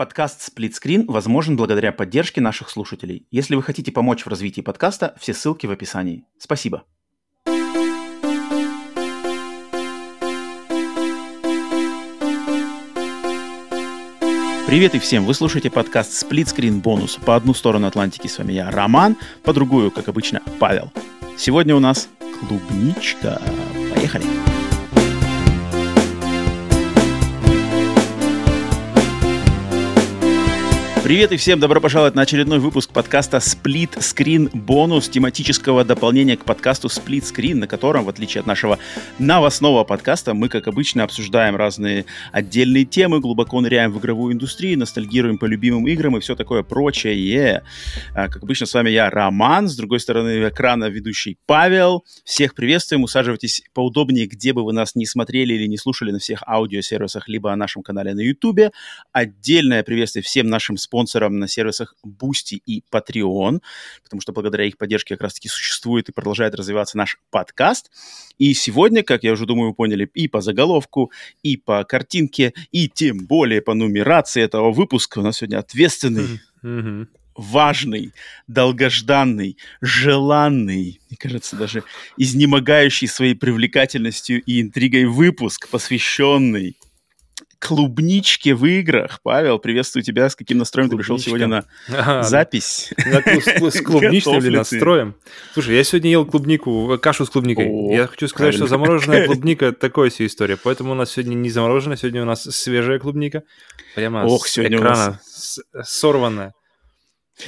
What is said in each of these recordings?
Подкаст «Сплитскрин» возможен благодаря поддержке наших слушателей. Если вы хотите помочь в развитии подкаста, все ссылки в описании. Спасибо. Привет и всем! Вы слушаете подкаст «Сплитскрин бонус». По одну сторону Атлантики с вами я, Роман, по другую, как обычно, Павел. Сегодня у нас клубничка. Поехали! Поехали! Привет и всем добро пожаловать на очередной выпуск подкаста Split Screen бонус тематического дополнения к подкасту Split Screen, на котором, в отличие от нашего новостного подкаста, мы, как обычно, обсуждаем разные отдельные темы, глубоко ныряем в игровую индустрию, ностальгируем по любимым играм и все такое прочее. А, как обычно, с вами я, Роман, с другой стороны экрана ведущий Павел. Всех приветствуем, усаживайтесь поудобнее, где бы вы нас не смотрели или не слушали на всех аудиосервисах, либо на нашем канале на YouTube. Отдельное приветствие всем нашим спонсорам спонсором на сервисах Boosty и Patreon, потому что благодаря их поддержке как раз-таки существует и продолжает развиваться наш подкаст. И сегодня, как я уже думаю, вы поняли, и по заголовку, и по картинке, и тем более по нумерации этого выпуска у нас сегодня ответственный, mm-hmm. важный, долгожданный, желанный, мне кажется, даже изнемогающий своей привлекательностью и интригой выпуск, посвященный клубничке в играх. Павел, приветствую тебя. С каким настроем Клубничка. ты пришел сегодня на ага, запись? с клубничным ли настроем? Слушай, я сегодня ел клубнику, кашу с клубникой. я хочу сказать, что замороженная клубника – такое себе история. Поэтому у нас сегодня не замороженная, сегодня у нас свежая клубника. Прямо Ох, с экрана сорванная.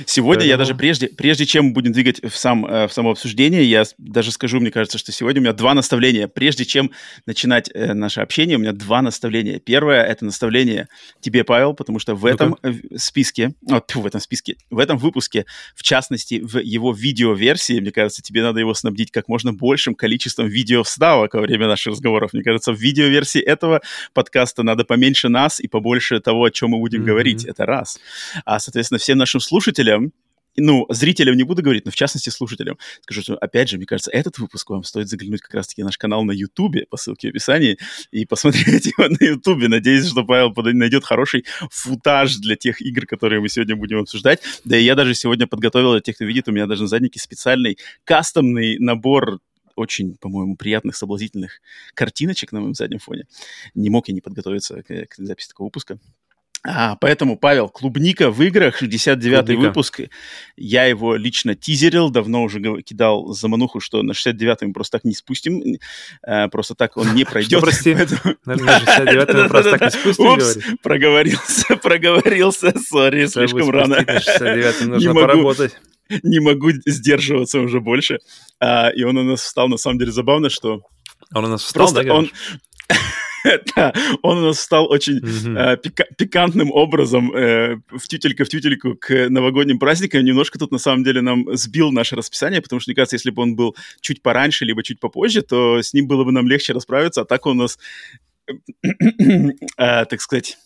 Сегодня Поэтому... я даже прежде, прежде чем будем двигать в, сам, э, в само обсуждение, я даже скажу, мне кажется, что сегодня у меня два наставления. Прежде чем начинать э, наше общение, у меня два наставления. Первое — это наставление тебе, Павел, потому что в этом ну списке, о, тьфу, в этом списке, в этом выпуске, в частности, в его видеоверсии, мне кажется, тебе надо его снабдить как можно большим количеством видео-вставок во время наших разговоров. Мне кажется, в видеоверсии этого подкаста надо поменьше нас и побольше того, о чем мы будем mm-hmm. говорить. Это раз. А, соответственно, всем нашим слушателям слушателям, ну, зрителям не буду говорить, но в частности слушателям, скажу, что, опять же, мне кажется, этот выпуск вам стоит заглянуть как раз-таки на наш канал на Ютубе, по ссылке в описании, и посмотреть его на Ютубе. Надеюсь, что Павел найдет хороший футаж для тех игр, которые мы сегодня будем обсуждать. Да и я даже сегодня подготовил, для тех, кто видит, у меня даже на заднике специальный кастомный набор очень, по-моему, приятных, соблазнительных картиночек на моем заднем фоне. Не мог я не подготовиться к, к записи такого выпуска. А, поэтому, Павел, клубника в играх, 69-й выпуск. Я его лично тизерил, давно уже кидал замануху, что на 69-й мы просто так не спустим. А, просто так он не пройдет. Что, прости? На 69-й мы просто так не спустим, проговорился, проговорился, сори, слишком рано. На 69-м нужно поработать не могу сдерживаться уже больше. А, и он у нас встал, на самом деле, забавно, что... Он у нас встал, да, он... да, он у нас стал очень mm-hmm. э, пика- пикантным образом э, в тютелька в тютельку к новогодним праздникам. Немножко тут на самом деле нам сбил наше расписание, потому что, мне кажется, если бы он был чуть пораньше, либо чуть попозже, то с ним было бы нам легче расправиться. А так он у нас, э, так сказать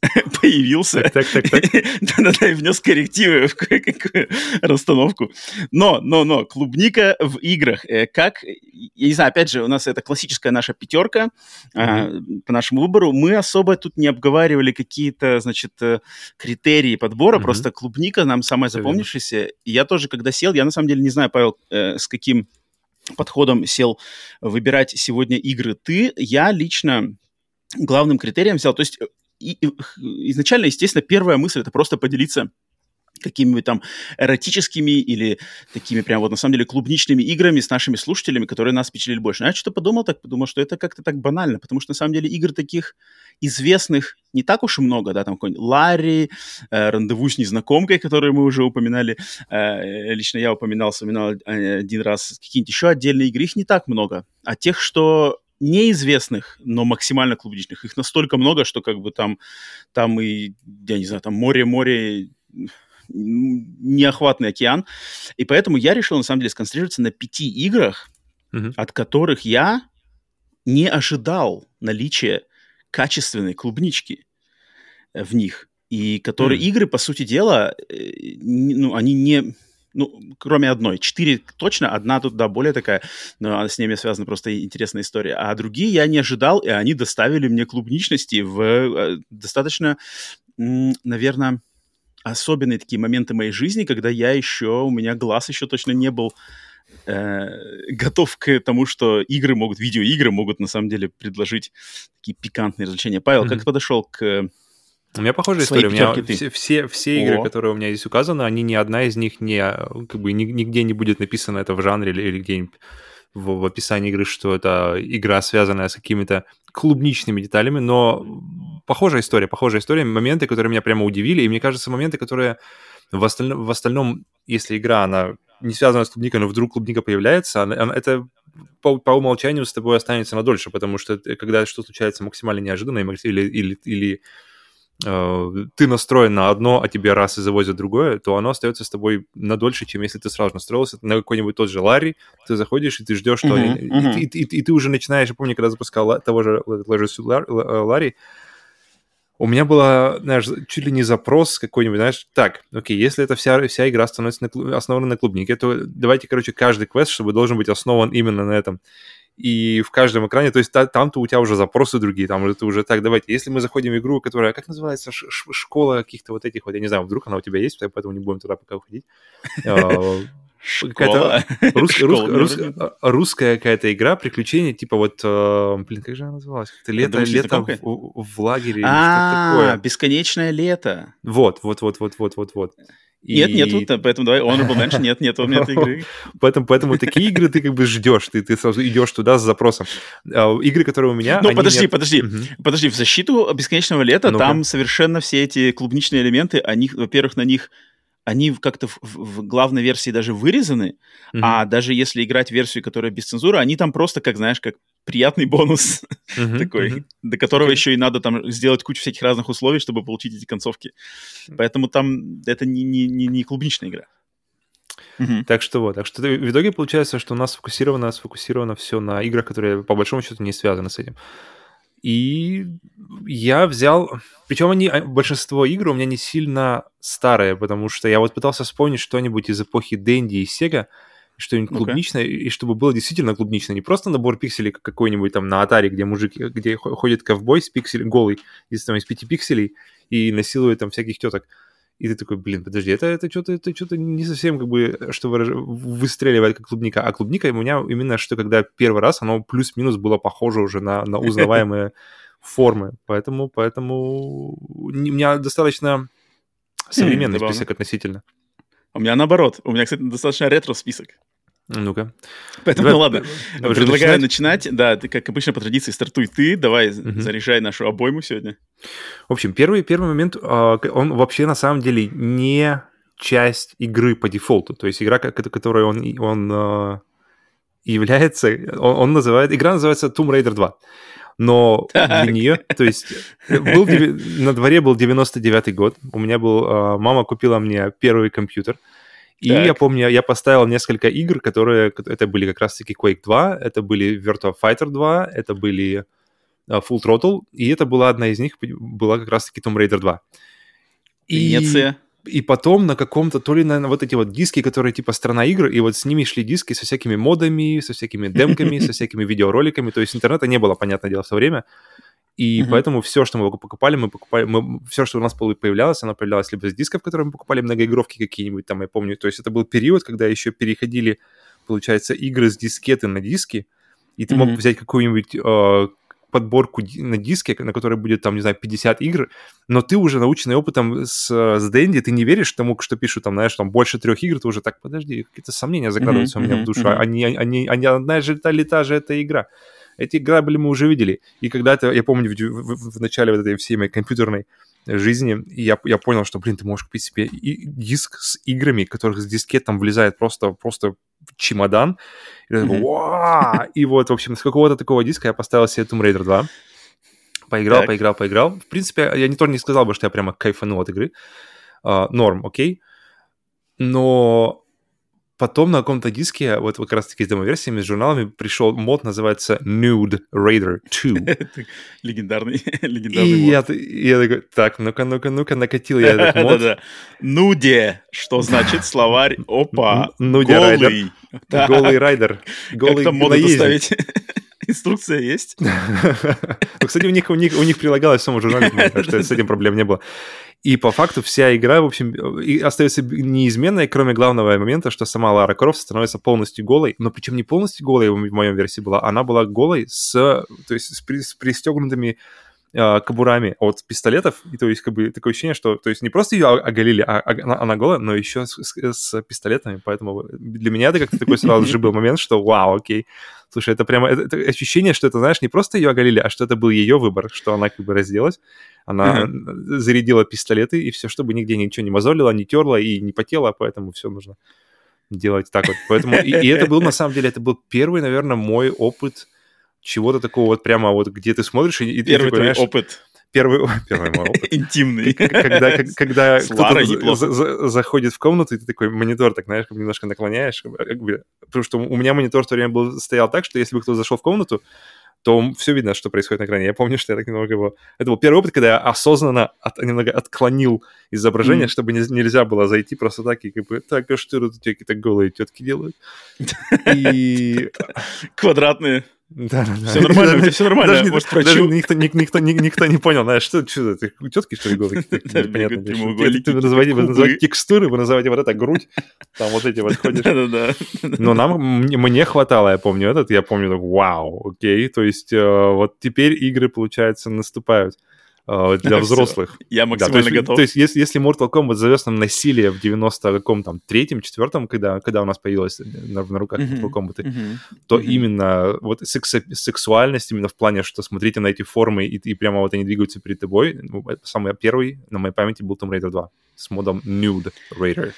появился. Так, так, так. Да-да-да, и внес коррективы в кое-какую расстановку. Но, но, но, клубника в играх. Э, как, я не знаю, опять же, у нас это классическая наша пятерка mm-hmm. по нашему выбору. Мы особо тут не обговаривали какие-то, значит, э, критерии подбора, mm-hmm. просто клубника нам самая запомнившаяся. И я тоже, когда сел, я на самом деле не знаю, Павел, с каким подходом сел выбирать сегодня игры ты. Я лично главным критерием взял, то есть и, и, изначально, естественно, первая мысль это просто поделиться какими-нибудь там эротическими или такими прям вот на самом деле клубничными играми с нашими слушателями, которые нас впечатлили больше. Но я что-то подумал так, подумал, что это как-то так банально, потому что на самом деле игр таких известных не так уж и много, да, там какой-нибудь Ларри, э, Рандеву с незнакомкой, которую мы уже упоминали, э, лично я упоминал, вспоминал э, один раз, какие-нибудь еще отдельные игры, их не так много, а тех, что неизвестных, но максимально клубничных. Их настолько много, что как бы там, там и, я не знаю, там море-море, неохватный океан. И поэтому я решил, на самом деле, сконцентрироваться на пяти играх, mm-hmm. от которых я не ожидал наличия качественной клубнички в них. И которые mm. игры, по сути дела, э, ну, они не ну, кроме одной. Четыре точно, одна тут, да, более такая, но с ними связана просто интересная история. А другие я не ожидал, и они доставили мне клубничности в э, достаточно наверное, особенные такие моменты моей жизни, когда я еще, у меня глаз еще точно не был э, готов к тому, что игры могут, видеоигры могут на самом деле предложить такие пикантные развлечения. Павел, mm-hmm. как ты подошел к у меня похожая история. У меня все, все, все игры, О. которые у меня здесь указаны, они ни одна из них не, как бы, нигде не будет написано это в жанре или, или где-нибудь в, в описании игры, что это игра, связанная с какими-то клубничными деталями, но похожая история, похожая история, моменты, которые меня прямо удивили, и мне кажется, моменты, которые в остальном, в остальном если игра, она не связана с клубникой, но вдруг клубника появляется, она, она, это по, по умолчанию с тобой останется надольше, потому что когда что случается максимально неожиданно или, или, или Э, ты настроен на одно, а тебе раз и завозят другое, то оно остается с тобой на дольше, чем если ты сразу настроился на какой-нибудь тот же Ларри, ты заходишь и ты ждешь, что... Uh-huh, и, uh-huh. И, и, и, и ты уже начинаешь, я помню, когда запускал того же Ларри, у меня было, знаешь, чуть ли не запрос какой-нибудь, знаешь, так, окей, если эта вся, вся игра становится на, основана на клубнике, то давайте, короче, каждый квест, чтобы должен быть основан именно на этом и в каждом экране, то есть та, там-то у тебя уже запросы другие, там это уже так, давайте, если мы заходим в игру, которая, как называется, ш- школа каких-то вот этих вот, я не знаю, вдруг она у тебя есть, поэтому не будем туда пока уходить. А, Школа. русская какая-то игра, приключения, типа вот, э, блин, как же она называлась? Как-то лето, лето в, лагере. А, бесконечное лето. Вот, вот, вот, вот, вот, вот, вот. И... Нет, нету, поэтому давай honorable mention, нет, нет у меня этой игры. поэтому, поэтому такие игры ты как бы ждешь, ты, ты сразу идешь туда с запросом. А, игры, которые у меня... Ну, подожди, нет... подожди, угу. подожди, в защиту бесконечного лета ну там совершенно все эти клубничные элементы, они, во-первых, на них они как-то в, в главной версии даже вырезаны, mm-hmm. а даже если играть версию, которая без цензуры, они там просто, как знаешь, как приятный бонус такой, до которого okay. еще и надо там сделать кучу всяких разных условий, чтобы получить эти концовки. Поэтому там это не, не, не, не клубничная игра. Так что вот, так что в итоге получается, что у нас сфокусировано, сфокусировано все на играх, которые по большому счету не связаны с этим. И я взял... Причем они, а, большинство игр у меня не сильно старые, потому что я вот пытался вспомнить что-нибудь из эпохи Дэнди и Сега, что-нибудь okay. клубничное, и чтобы было действительно клубничное. Не просто набор пикселей какой-нибудь там на Atari, где мужик, где ходит ковбой с пикселем, голый, из, там, из пяти пикселей, и насилует там всяких теток. И ты такой, блин, подожди, это, это что-то это что-то не совсем как бы, что выраж... выстреливает как клубника. А клубника у меня именно, что когда первый раз, оно плюс-минус было похоже уже на, на узнаваемые формы. Поэтому, поэтому у меня достаточно современный список относительно. У меня наоборот. У меня, кстати, достаточно ретро-список. Ну-ка. Поэтому, давай, ладно, давай, предлагаю начинать? начинать. Да, ты, как обычно, по традиции, стартуй ты. Давай, угу. заряжай нашу обойму сегодня. В общем, первый, первый момент, а, он вообще на самом деле не часть игры по дефолту. То есть игра, которой он, он а, является, он, он называет, игра называется Tomb Raider 2. Но так. для нее, то есть был, на дворе был 99-й год, у меня был, а, мама купила мне первый компьютер, и так. я помню, я поставил несколько игр, которые... Это были как раз-таки Quake 2, это были Virtua Fighter 2, это были uh, Full Throttle, и это была одна из них, была как раз-таки Tomb Raider 2. И, и потом на каком-то, то ли на вот эти вот диски, которые типа страна игр, и вот с ними шли диски со всякими модами, со всякими демками, со всякими видеороликами, то есть интернета не было, понятное дело, в то время. И mm-hmm. поэтому все, что мы покупали, мы покупали, мы, все, что у нас появлялось, оно появлялось либо с дисков, которые мы покупали, многоигровки какие-нибудь там, я помню. То есть это был период, когда еще переходили, получается, игры с дискеты на диски, и ты mm-hmm. мог взять какую-нибудь э, подборку на диске, на которой будет там, не знаю, 50 игр, но ты уже наученный опытом с, с Дэнди, ты не веришь тому, что пишут там, знаешь, там больше трех игр, ты уже так, подожди, какие-то сомнения закрадываются mm-hmm. у меня в душу, mm-hmm. они, они, они, одна же та ли та же эта игра. Эти грабли мы уже видели. И когда-то, я помню, в, в, в начале вот этой всей моей компьютерной жизни, я, я понял, что, блин, ты можешь купить себе и диск с играми, которых с дискет там влезает просто, просто чемодан. И, mm-hmm. и вот, в общем, с какого-то такого диска я поставил себе Tomb Raider 2. Поиграл, так. поиграл, поиграл. В принципе, я не то не сказал бы, что я прямо кайфанул от игры. Uh, норм, окей. Но Потом на каком-то диске, вот как раз-таки с демоверсиями, с журналами, пришел мод, называется Nude Raider 2. Легендарный, легендарный и мод. Я, я такой, так, ну-ка, ну-ка, ну-ка, накатил я этот мод. Нуде, что значит словарь, опа, голый. Голый райдер. Голый как там моду доставить? Инструкция есть. Ну, кстати, у них, у них, у них прилагалось в самом журнале, так что с этим проблем не было. И по факту вся игра, в общем, остается неизменной, кроме главного момента, что сама Лара Крофт становится полностью голой, но причем не полностью голой в моем версии была, она была голой с, то есть с, при, с пристегнутыми э, кобурами от пистолетов, и то есть как бы такое ощущение, что то есть не просто ее оголили, а, а она, она голая, но еще с, с, с пистолетами, поэтому для меня это как-то такой сразу же был момент, что вау, окей, слушай, это прямо это, это ощущение, что это, знаешь, не просто ее оголили, а что это был ее выбор, что она как бы разделась, она uh-huh. зарядила пистолеты, и все, чтобы нигде ничего не мозолила, не терла и не потела, поэтому все нужно делать так вот. Поэтому, и, и это был, на самом деле, это был первый, наверное, мой опыт чего-то такого вот прямо вот, где ты смотришь и... Первый твой опыт. Первый, первый мой опыт. Интимный. Когда, когда кто-то за, за, заходит в комнату, и ты такой монитор, так, знаешь, немножко наклоняешь. Как бы, потому что у меня монитор в то время был, стоял так, что если бы кто-то зашел в комнату, то все видно, что происходит на экране. Я помню, что я так немного его... Это был первый опыт, когда я осознанно от, немного отклонил изображение, mm. чтобы не, нельзя было зайти просто так и как бы, так, а что тут какие-то голые тетки делают? И... Квадратные. Да, да, да. Все нормально, даже, все нормально. Даже, Может, даже никто, никто, никто, никто не понял, знаешь, что, что это, тетки, что ли, голые? Непонятно. Ты называете текстуры, вы называете вот это грудь, там вот эти вот ходишь. Да-да-да. Но нам, мне хватало, я помню этот, я помню, вау, окей, то есть э, вот теперь игры, получается, наступают. А, для взрослых. Я максимально да, то есть, готов. То есть, если, если Mortal Kombat завез нам насилие в 90 каком там третьем, четвертом, когда, когда у нас появилась на, на руках Mortal Kombat, то именно вот секс, сексуальность именно в плане, что смотрите на эти формы, и, и прямо вот они двигаются перед тобой. Ну, самый первый на моей памяти был Tomb Raider 2 с модом Nude Raider.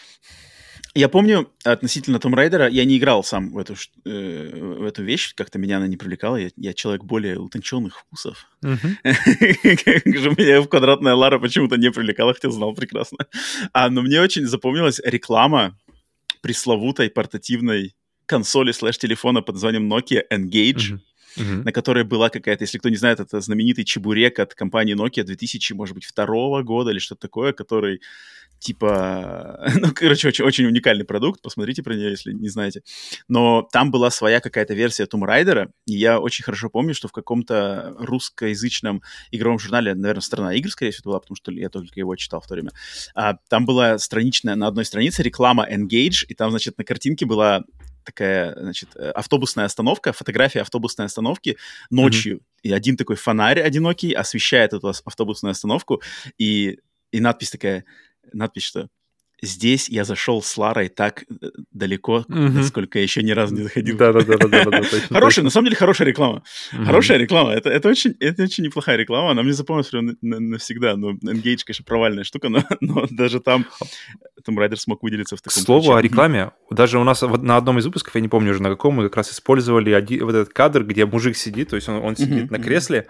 Я помню относительно Том Райдера, я не играл сам в эту, э, в эту вещь, как-то меня она не привлекала. Я, я человек более утонченных вкусов. Меня в квадратная Лара почему-то не привлекала, хотя знал прекрасно. А, но мне очень запомнилась реклама пресловутой портативной консоли слэш-телефона под названием Nokia Engage. Uh-huh. на которой была какая-то, если кто не знает, это знаменитый чебурек от компании Nokia 2000, может быть, второго года или что-то такое, который типа, ну, короче, очень, очень уникальный продукт, посмотрите про нее, если не знаете. Но там была своя какая-то версия Tomb Raider, и я очень хорошо помню, что в каком-то русскоязычном игровом журнале, наверное, «Страна игр», скорее всего, была, потому что я только его читал в то время, а, там была страничная, на одной странице реклама Engage, и там, значит, на картинке была такая, значит, э, автобусная остановка, фотография автобусной остановки ночью. Mm-hmm. И один такой фонарь одинокий освещает эту автобусную остановку, и, и надпись такая надпись, что здесь я зашел с Ларой так э, далеко, mm-hmm. насколько я еще ни разу не заходил. Да-да-да. Хорошая, на самом деле, хорошая реклама. Хорошая реклама. Это, это, очень, это очень неплохая реклама. Она мне запомнилась прям навсегда. Но Engage, конечно, провальная штука, но, но даже там Tomb Raider смог выделиться в таком К слову о рекламе. Даже у нас на одном из выпусков, я не помню уже на каком, мы как раз использовали один, вот этот кадр, где мужик сидит, то есть он, он сидит на кресле,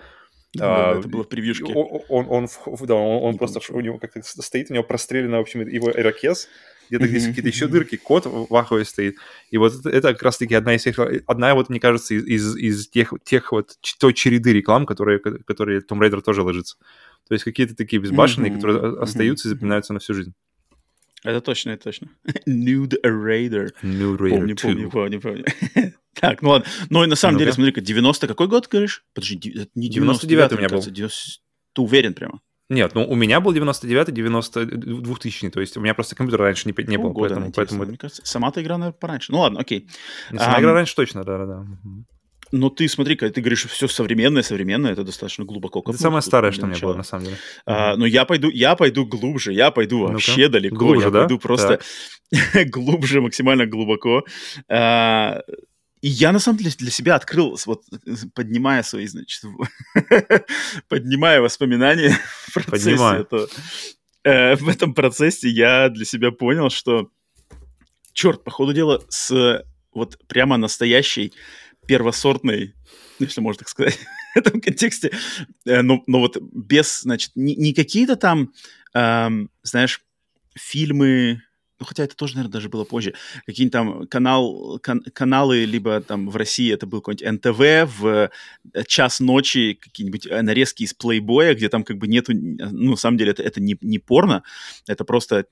да, а, это было в превьюшке. Он, он, он, да, он, он просто у него как-то стоит, у него прострелено, в общем, его ирокез, где-то здесь какие-то еще дырки, кот в ахуе стоит. И вот это, это как раз-таки одна из тех, одна вот, мне кажется, из, из, из тех, тех вот той череды реклам, которые, которые Tomb Raider тоже ложится. То есть какие-то такие безбашенные, которые остаются и запоминаются на всю жизнь. Это точно, это точно. Nude Raider. Nude Raider помню, 2. помню, помню, помню. так, ну ладно. Ну и на самом ну деле, смотри-ка, 90 какой год, говоришь? Подожди, это не 99 у меня был. 90... Ты уверен прямо? Нет, ну у меня был 99 90 2000 то есть у меня просто компьютера раньше не, не было, поэтому... поэтому... Мне кажется, сама-то игра, наверное, пораньше. Ну ладно, окей. Сама um, игра раньше точно, да-да-да. Но ты смотри, когда ты говоришь, все современное, современное, это достаточно глубоко. Это самое старое, что у меня было, на самом деле. А, но ну, я пойду, я пойду глубже, я пойду вообще далеко. Глубже, я да? пойду просто глубже, максимально глубоко. А, и я, на самом деле, для себя открыл, вот, поднимая свои, значит, поднимая воспоминания в процессе этого, э, в этом процессе я для себя понял, что, черт, по ходу дела, с вот прямо настоящей первосортной, если можно так сказать, в этом контексте, э, но, но вот без, значит, не, не какие-то там, эм, знаешь, фильмы, ну, хотя это тоже, наверное, даже было позже, какие-нибудь там канал, кан, каналы, либо там в России это был какой-нибудь НТВ, в э, час ночи какие-нибудь э, нарезки из плейбоя, где там как бы нету, ну, на самом деле это, это не, не порно, это просто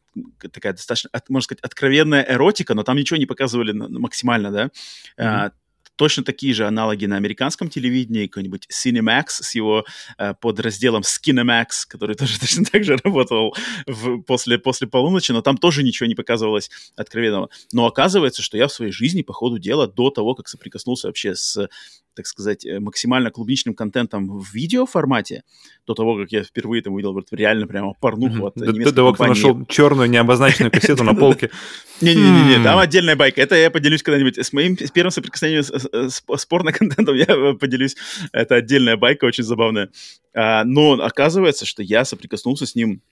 такая достаточно, можно сказать, откровенная эротика, но там ничего не показывали максимально, да, mm-hmm точно такие же аналоги на американском телевидении, какой-нибудь Cinemax с его э, подразделом Skinemax, который тоже точно так же работал в, после, после полуночи, но там тоже ничего не показывалось откровенного. Но оказывается, что я в своей жизни, по ходу дела, до того, как соприкоснулся вообще с так сказать, э, максимально клубничным контентом в видеоформате, до того, как я впервые там увидел вот, реально прямо порнуху от немецкой До того, как нашел черную необозначенную кассету на полке. Не-не-не, там отдельная байка. Это я поделюсь когда-нибудь. С моим первым соприкосновением с порно-контентом я поделюсь. Это отдельная байка, очень забавная. А, но оказывается, что я соприкоснулся с ним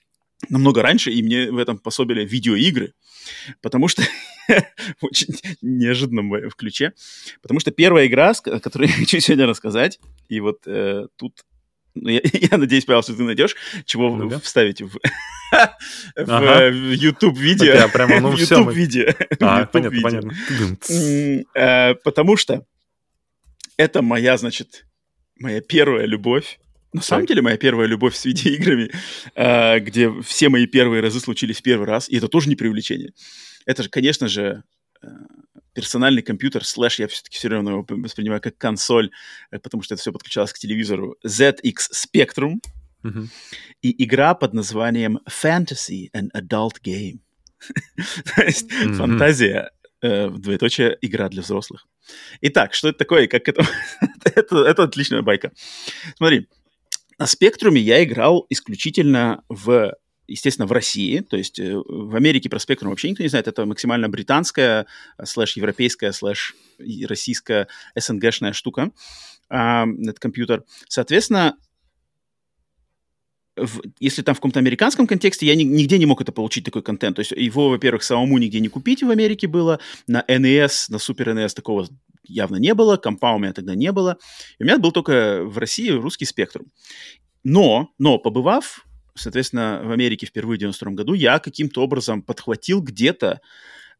намного раньше, и мне в этом пособили видеоигры, потому что очень неожиданном в ключе, потому что первая игра, о которой я хочу сегодня рассказать, и вот э, тут ну, я, я надеюсь, Павел, что ты найдешь, чего ну, вставить в, в YouTube-видео. Я прямо, ну, в YouTube-видео. А, понятно, понятно. Э, потому что это моя, значит, моя первая любовь на так. самом деле, моя первая любовь с видеоиграми, э, где все мои первые разы случились в первый раз, и это тоже не привлечение. Это же, конечно же, э, персональный компьютер, слэш, я все-таки все равно его воспринимаю как консоль, э, потому что это все подключалось к телевизору, ZX Spectrum, uh-huh. и игра под названием Fantasy and Adult Game. То есть uh-huh. фантазия, э, двоеточие, игра для взрослых. Итак, что это такое? Как это... это, это отличная байка. Смотри, на спектруме я играл исключительно в естественно, в России, то есть э, в Америке про спектрум вообще никто не знает, это максимально британская, э, слэш-европейская, слэш-российская СНГшная штука, этот компьютер. Соответственно, в, если там в каком-то американском контексте, я ни, нигде не мог это получить, такой контент. То есть его, во-первых, самому нигде не купить в Америке было, на NES, на Super NES такого явно не было, компа у меня тогда не было. И у меня был только в России русский спектрум. Но, но побывав, соответственно, в Америке впервые в 92 году, я каким-то образом подхватил где-то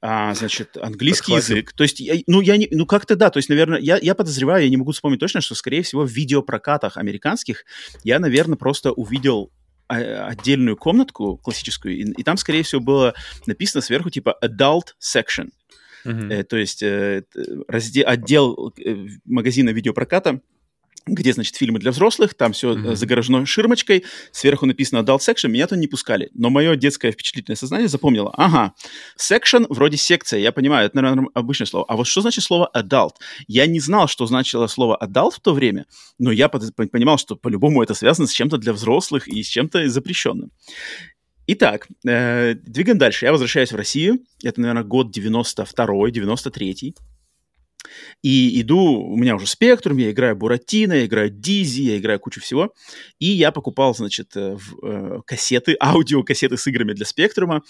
а, значит, английский Подхватил. язык. То есть, я, ну, я не, ну, как-то да, то есть, наверное, я, я подозреваю, я не могу вспомнить точно, что, скорее всего, в видеопрокатах американских я, наверное, просто увидел а, отдельную комнатку классическую, и, и там, скорее всего, было написано сверху типа adult section. Uh-huh. Э, то есть э, раздел, отдел э, магазина видеопроката, где, значит, фильмы для взрослых, там все mm-hmm. загорожено ширмочкой, сверху написано Adult Section, меня туда не пускали. Но мое детское впечатлительное сознание запомнило, ага, Section вроде секция, я понимаю, это, наверное, обычное слово. А вот что значит слово Adult? Я не знал, что значило слово Adult в то время, но я понимал, что по-любому это связано с чем-то для взрослых и с чем-то запрещенным. Итак, э, двигаем дальше. Я возвращаюсь в Россию. Это, наверное, год 92-й, 93-й. И иду, у меня уже спектрум, я играю Буратино, я играю Дизи, я играю кучу всего. И я покупал, значит, э, в, э, кассеты, аудиокассеты с играми для спектрума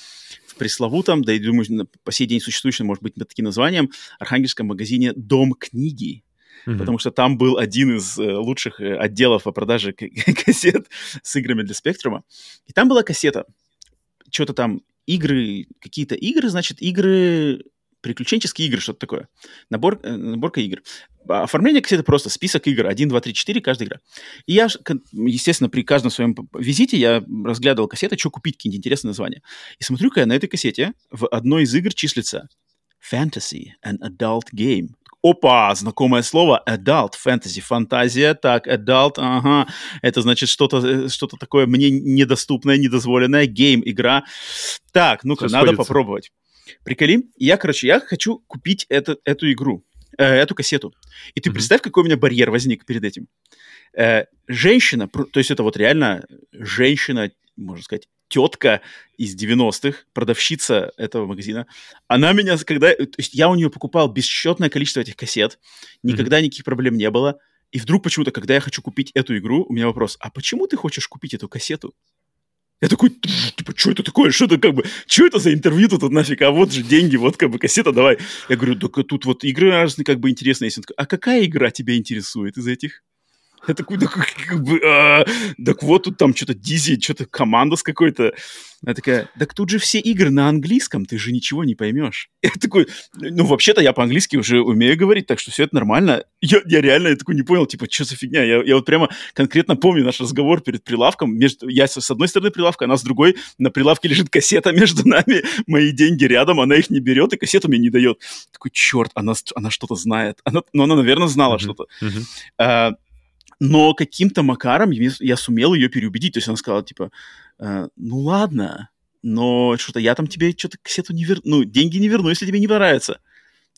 в пресловутом, да и думаю, по сей день существующем, может быть, под таким названием, архангельском магазине «Дом книги». Mm-hmm. Потому что там был один из э, лучших э, отделов по продаже кассет с играми для спектрума. И там была кассета. Что-то там игры, какие-то игры, значит, игры приключенческие игры, что-то такое. Набор, э, наборка игр. А оформление кассеты просто список игр. 1, 2, 3, 4, каждая игра. И я, естественно, при каждом своем визите я разглядывал кассеты, что купить, какие-нибудь интересные названия. И смотрю-ка я на этой кассете в одной из игр числится Fantasy and Adult Game. Опа, знакомое слово adult, fantasy, фантазия, так, adult, ага, это значит что-то э, что такое мне недоступное, недозволенное, game, игра. Так, ну-ка, надо сходится. попробовать. Приколи, я, короче, я хочу купить это, эту игру, э, эту кассету. И ты mm-hmm. представь, какой у меня барьер возник перед этим. Э, женщина, то есть это вот реально женщина, можно сказать, тетка из 90-х, продавщица этого магазина, она меня, когда... То есть я у нее покупал бесчетное количество этих кассет, никогда mm-hmm. никаких проблем не было. И вдруг почему-то, когда я хочу купить эту игру, у меня вопрос, а почему ты хочешь купить эту кассету? Я такой, типа, что это такое? Что это как бы, что это за интервью тут нафиг? А вот же деньги, вот как бы кассета, давай. Я говорю, только тут вот игры разные как бы интересные а какая игра тебя интересует из этих? Я такой, да, как, как бы, а, так вот тут там что-то Дизи, что-то команда с какой-то. Она такая, так тут же все игры на английском, ты же ничего не поймешь. Я такой, ну, вообще-то я по-английски уже умею говорить, так что все это нормально. Я, я реально я такой не понял, типа, что за фигня? Я, я вот прямо конкретно помню наш разговор перед прилавком. Между, я с одной стороны прилавка, она с другой. На прилавке лежит кассета между нами, мои деньги рядом, она их не берет и кассету мне не дает. Такой, черт, она, она что-то знает. Она, ну, она, наверное, знала mm-hmm. что-то. Mm-hmm. А, но каким-то макаром я сумел ее переубедить. То есть она сказала, типа, э, ну ладно, но что-то я там тебе что-то кассету не верну, ну, деньги не верну, если тебе не понравится.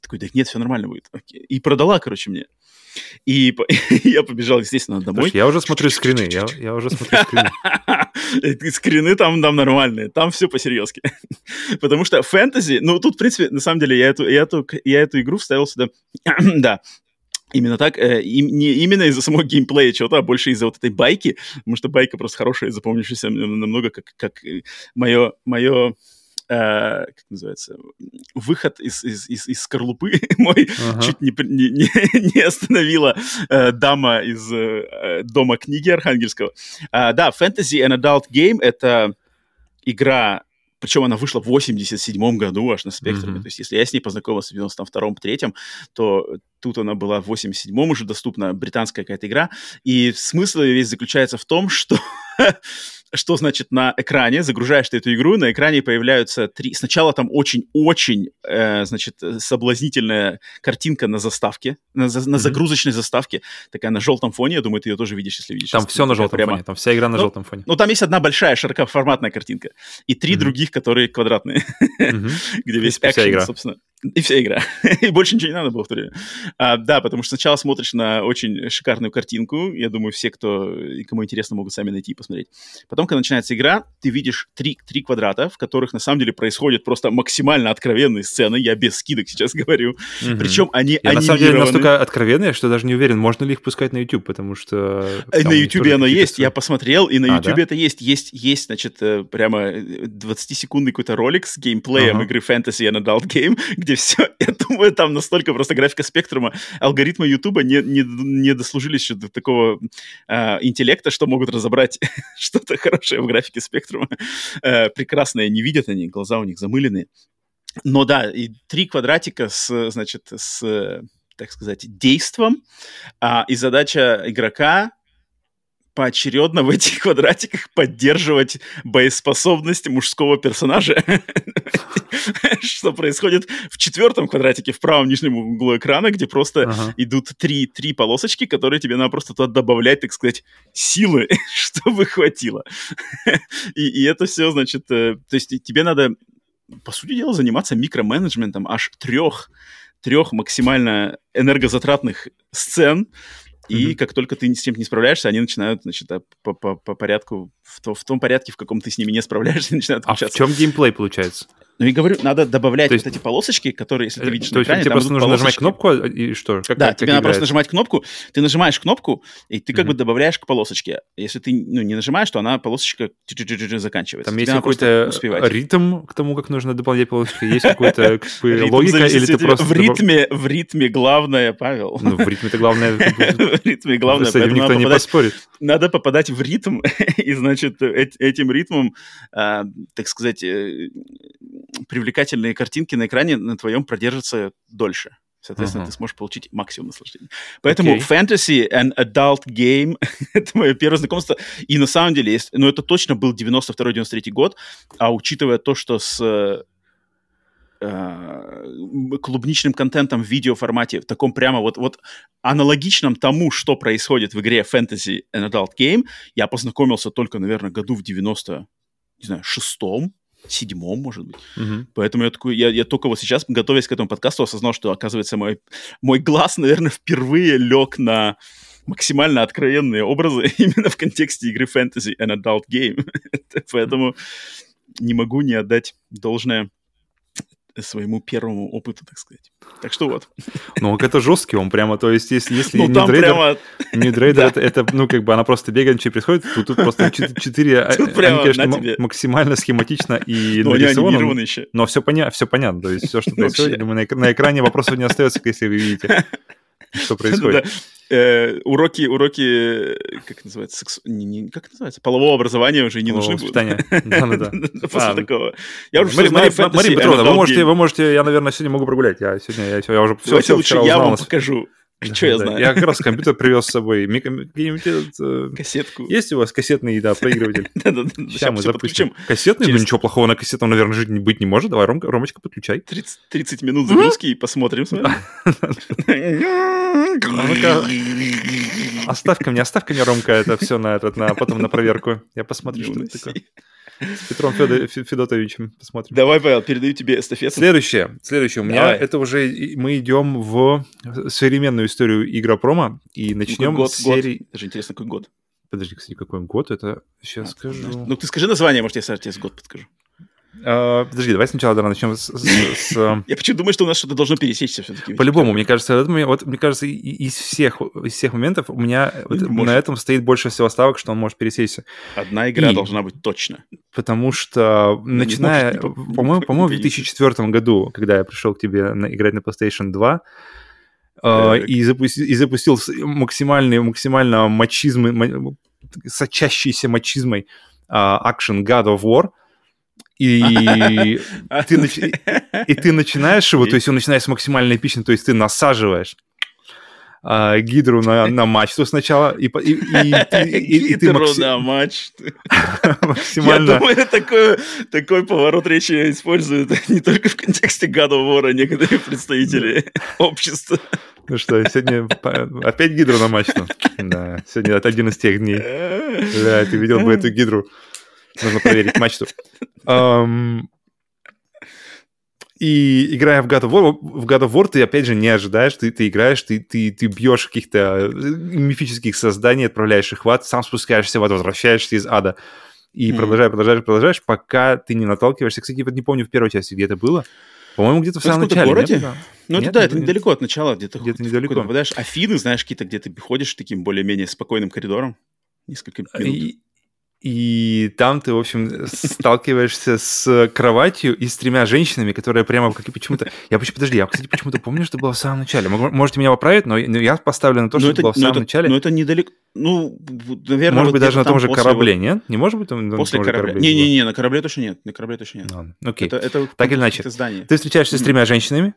Такой, так нет, все нормально будет. Окей. И продала, короче, мне. И я побежал, естественно, домой. Слушай, я уже смотрю скрины, я, я уже смотрю скрины. скрины там, там нормальные, там все по-серьезки. Потому что фэнтези, ну, тут, в принципе, на самом деле, я эту, я эту, я эту игру вставил сюда, да, Именно так, э, и, не именно из-за самого геймплея чего-то, а больше из-за вот этой байки, потому что байка просто хорошая, запомнившаяся намного, как, как мое, мое э, как называется, выход из, из, из, из скорлупы мой ага. чуть не, не, не остановила э, дама из э, дома книги Архангельского. А, да, Fantasy and Adult Game — это игра причем она вышла в 87 году аж на спектруме. Mm-hmm. То есть, если я с ней познакомился в 92-м, 3 то тут она была в 87-м уже доступна, британская какая-то игра. И смысл ее весь заключается в том, что что значит на экране, загружаешь ты эту игру, на экране появляются три... Сначала там очень-очень, э, значит, соблазнительная картинка на заставке, на, за... mm-hmm. загрузочной заставке, такая на желтом фоне, я думаю, ты ее тоже видишь, если видишь. Там если все на желтом прямо... фоне, там вся игра на ну, желтом фоне. Ну, там есть одна большая широкоформатная картинка, и три mm-hmm. других, которые квадратные, mm-hmm. где весь экшен, собственно. И вся игра. и больше ничего не надо было в то время. А, да, потому что сначала смотришь на очень шикарную картинку. Я думаю, все, кто, кому интересно, могут сами найти и посмотреть. Потом, когда начинается игра, ты видишь три, три квадрата, в которых на самом деле происходят просто максимально откровенные сцены. Я без скидок сейчас говорю. Mm-hmm. Причем они Я на самом деле настолько откровенные, что даже не уверен, можно ли их пускать на YouTube, потому что... Э, на YouTube оно есть. Я посмотрел, и на YouTube а, да? это есть. Есть, есть, значит, э, прямо 20-секундный какой-то ролик с геймплеем uh-huh. игры Fantasy and Adult Game, где все, я думаю, там настолько просто графика спектрума, алгоритмы Ютуба не, не, не дослужились еще до такого э, интеллекта, что могут разобрать что-то хорошее в графике спектрума. Э, прекрасное не видят они, глаза у них замыленные. Но да, и три квадратика с, значит, с, так сказать, действом, а, и задача игрока поочередно в этих квадратиках поддерживать боеспособность мужского персонажа. Что происходит в четвертом квадратике в правом нижнем углу экрана, где просто идут три, три полосочки, которые тебе надо просто туда добавлять, так сказать, силы, чтобы хватило. и, и это все, значит, э, то есть тебе надо, по сути дела, заниматься микроменеджментом аж трех трех максимально энергозатратных сцен, и mm-hmm. как только ты с чем-то не справляешься, они начинают, значит, по, по, по порядку, в, то, в том порядке, в каком ты с ними не справляешься, начинают. А в чем геймплей получается? Ну и говорю, надо добавлять есть, вот эти полосочки, которые, если ты э, видишь то на экране, тебе просто нужно полосочки. нажимать кнопку а, и что? Как, да, как, тебе как надо просто нажимать кнопку, ты нажимаешь кнопку, и ты как mm-hmm. бы добавляешь к полосочке. Если ты ну, не нажимаешь, то она полосочка заканчивается. Там тебе есть какой-то ритм к тому, как нужно добавлять полосочки? Есть какой-то логика? Или ты просто... В ритме, в ритме главное, Павел. Ну, в ритме это главное. В ритме главное. С этим никто не поспорит. Надо попадать в ритм, и, значит, этим ритмом, а, так сказать, э, привлекательные картинки на экране на твоем продержатся дольше. Соответственно, uh-huh. ты сможешь получить максимум наслаждения. Поэтому okay. fantasy and adult game — это мое первое знакомство. И на самом деле, есть, ну, это точно был 92-93 год, а учитывая то, что с э, клубничным контентом в видеоформате, в таком прямо вот, вот аналогичном тому, что происходит в игре Fantasy and Adult Game, я познакомился только, наверное, году в 90, не знаю, шестом, седьмом, может быть. Угу. Поэтому я такой, я, я только вот сейчас, готовясь к этому подкасту, осознал, что, оказывается, мой, мой глаз, наверное, впервые лег на максимально откровенные образы именно в контексте игры Fantasy and Adult Game. Поэтому не могу не отдать должное своему первому опыту, так сказать. Так что вот. Ну, это жесткий он прямо, то есть, если, если ну, не дрейдер, прямо... дрейдер да. это, это, ну, как бы она просто бегает, ничего происходит, то тут просто четыре, они, конечно, максимально схематично и но нарисовано, еще. но все, поня все понятно, то есть все, что происходит, думаю, на экране вопросов не остается, если вы видите. Что происходит. Э, уроки, уроки, как называется, сексу... не, не, как называется, полового образования уже не нужны будут. Да-да-да. После а, такого. Я уже Мария, Петровна, вы можете, вы можете, я, наверное, сегодня могу прогулять. Я сегодня, я, уже все, все лучше я вам покажу. Что я знаю? Я как раз компьютер привез с собой. Э, Кассетку. Есть у вас кассетный, да, проигрыватель? Сейчас мы запустим. Кассетный? Ну ничего плохого на кассетном, наверное, жить быть не может. Давай, Ромочка, подключай. 30 минут загрузки и посмотрим с вами. Оставь ко мне, оставь ко мне, Ромка, это все на этот, на потом на проверку. Я посмотрю, что это такое. С Петром Федо, Федотовичем посмотрим. Давай, Павел, передаю тебе эстафету. Следующее. Следующее. У меня Давай. это уже... Мы идем в современную историю Игропрома и начнем год, с серии... Год. Даже интересно, какой год? Подожди, кстати, какой год? Это сейчас а, скажу. Ну, ты скажи название, может, я сразу тебе с год подскажу. Uh, подожди, давай сначала да, начнем с... с... Я почему думаю, что у нас что-то должно пересечься все-таки. По-любому, мне кажется, вот, мне кажется, из всех, из всех моментов у меня на этом стоит больше всего ставок, что он может пересечься. Одна игра должна быть точно. Потому что, ну, начиная, по-моему, по-моему, в 2004 году, когда я пришел к тебе играть на PlayStation 2, Uh, и, запусти, и запустил максимальный, максимально мачизм, сочащийся мачизмой uh, Action God of War — и ты, нач... и ты начинаешь его, то есть он начинает с максимально эпично, то есть ты насаживаешь а, гидру на, на мачту сначала, и, и, и, и, и, и ты макси... на мачту. максимально... Я думаю, такой, такой поворот речи используют не только в контексте God of War, а некоторые представители общества. Ну что, сегодня опять гидру на мачту? Да, сегодня это один из тех дней. Да, ты видел бы эту гидру. Нужно проверить мачту. И играя в God of War, в God of War ты, опять же, не ожидаешь, ты, ты играешь, ты, ты, ты бьешь каких-то мифических созданий, отправляешь их в ад, сам спускаешься в ад, возвращаешься из ада. И mm. продолжаешь, продолжаешь, продолжаешь, пока ты не наталкиваешься. Кстати, вот не помню в первой части, где это было. По-моему, где-то в самом начале. городе? Нет? Ну, это да, это недалеко от начала, где-то. Где-то недалеко. Попадаешь, Афины, знаешь, какие-то, где ты ходишь таким более-менее спокойным коридором. Несколько минут. И, и там ты, в общем, сталкиваешься с кроватью и с тремя женщинами, которые прямо как и почему-то... Я почему подожди, я, кстати, почему-то помню, что было в самом начале. Можете меня поправить, но я поставлю на то, что это, было в самом это, начале. Но это недалеко... Ну, наверное... Может быть, даже на том же корабле, нет? Не может быть там После корабля? Не-не-не, на корабле точно нет. На корабле точно нет. Ладно, окей. Это, это так или иначе. Здание. Ты встречаешься с тремя женщинами,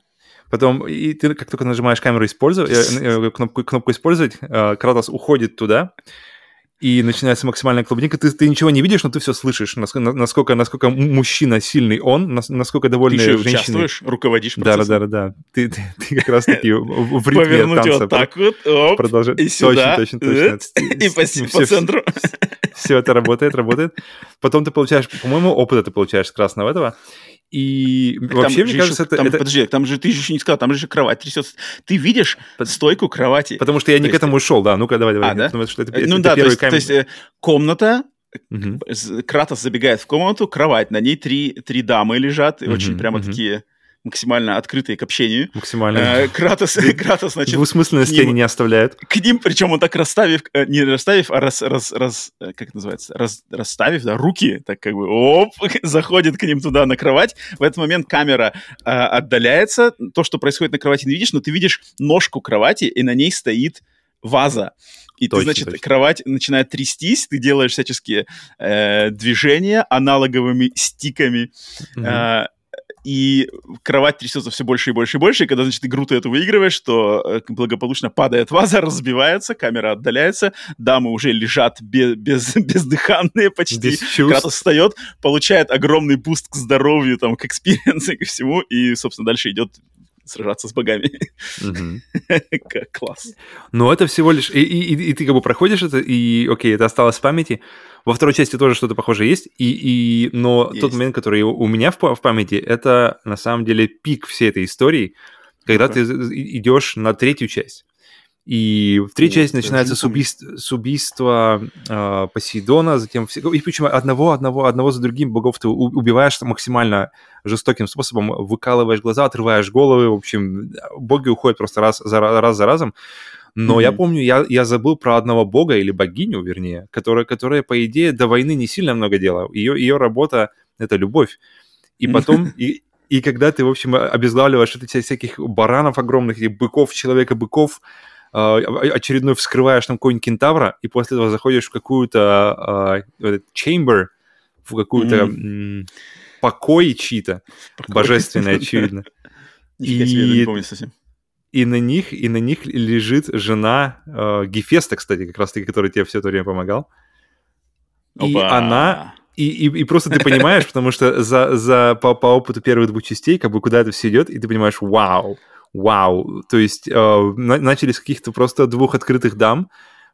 Потом, и ты как только нажимаешь камеру использовать, э, э, кнопку, кнопку использовать, э, Кратос уходит туда, и начинается максимальная клубника. Ты, ты ничего не видишь, но ты все слышишь, насколько, насколько, насколько мужчина сильный он, насколько довольны ты женщины. участвуешь, руководишь процессом. Да, да, да, да. Ты, ты, ты как раз-таки в ритме Повернуть танца. вот так вот, оп, продолжай. и сюда. Точно, точно, точно. И по, все, по центру. Все, все это работает, работает. Потом ты получаешь, по-моему, опыт ты получаешь красного этого. И так вообще, мне кажется, еще, это, там, это... Подожди, там же ты же еще не сказал, там же кровать трясется. Ты видишь Под... стойку кровати. Потому что я не к этому шел, да. Ну-ка, давай, давай. А, да? Потому что это, ну это да, то есть, камень... то есть э, комната, угу. Кратос забегает в комнату, кровать, на ней три, три дамы лежат, угу, очень прямо угу. такие максимально открытые к общению. Максимально. Э, Кратос, Кратос, значит... Двусмысленности они не оставляют. К ним, причем он так расставив, э, не расставив, а раз, раз, раз, э, как это называется, раз, расставив, да, руки, так как бы, оп, заходит к ним туда на кровать. В этот момент камера э, отдаляется, то, что происходит на кровати, не видишь, но ты видишь ножку кровати, и на ней стоит ваза. И точно, ты, значит, точно. кровать начинает трястись, ты делаешь всяческие э, движения аналоговыми стиками. Угу. Э, и кровать трясется все больше и больше и больше, и когда, значит, игру ты эту выигрываешь, то э, благополучно падает ваза, разбивается, камера отдаляется, дамы уже лежат без, без, бездыханные почти, без Кратос встает, получает огромный буст к здоровью, там, к экспириенсу и ко всему, и, собственно, дальше идет сражаться с богами. Класс. Но это всего лишь... И, ты как бы проходишь это, и окей, это осталось в памяти, во второй части тоже что-то похожее есть, и, и, но есть. тот момент, который у меня в, в памяти, это на самом деле пик всей этой истории, когда okay. ты идешь на третью часть. И в третьей части начинается с, убийств, с убийства э, Посейдона, затем все, и причем одного, одного, одного за другим богов ты убиваешь максимально жестоким способом, выкалываешь глаза, отрываешь головы, в общем, боги уходят просто раз за, раз за разом. Но mm-hmm. я помню, я, я забыл про одного бога или богиню, вернее, которая, которая, по идее, до войны не сильно много делала. Ее, ее работа — это любовь. И потом... И, И когда ты, в общем, обезглавливаешь этих всяких баранов огромных, или быков, человека-быков, а, очередной вскрываешь там какой-нибудь кентавра, и после этого заходишь в какую-то uh, chamber, в какую-то mm. покой чьи-то, божественный, очевидно. И... И на них, и на них лежит жена э, Гефеста, кстати, как раз-таки, который тебе все это время помогал. И она... И, и, и просто ты понимаешь, потому что за, за, по, по опыту первых двух частей, как бы куда это все идет, и ты понимаешь, вау, вау. То есть э, начали с каких-то просто двух открытых дам,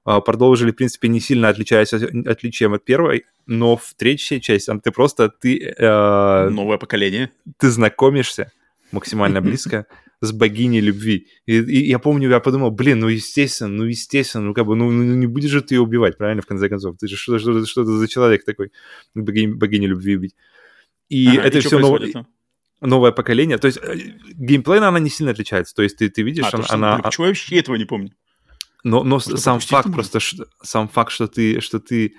э, продолжили, в принципе, не сильно отличаясь отличием от первой, но в третьей части ты просто, ты... Э, Новое поколение. Ты знакомишься максимально близко с богиней любви. И, и я помню, я подумал, блин, ну естественно, ну естественно, ну как бы, ну, ну не будешь же ты ее убивать, правильно, в конце концов? Ты же что, что, что, это за человек такой, богини, богини любви убить? И ага, это и все новое, новое поколение. То есть э, геймплейно она не сильно отличается. То есть ты, ты видишь, а, она... Что, она... Почему я вообще этого не помню? Но, но сам факт просто, сам факт, что ты, что ты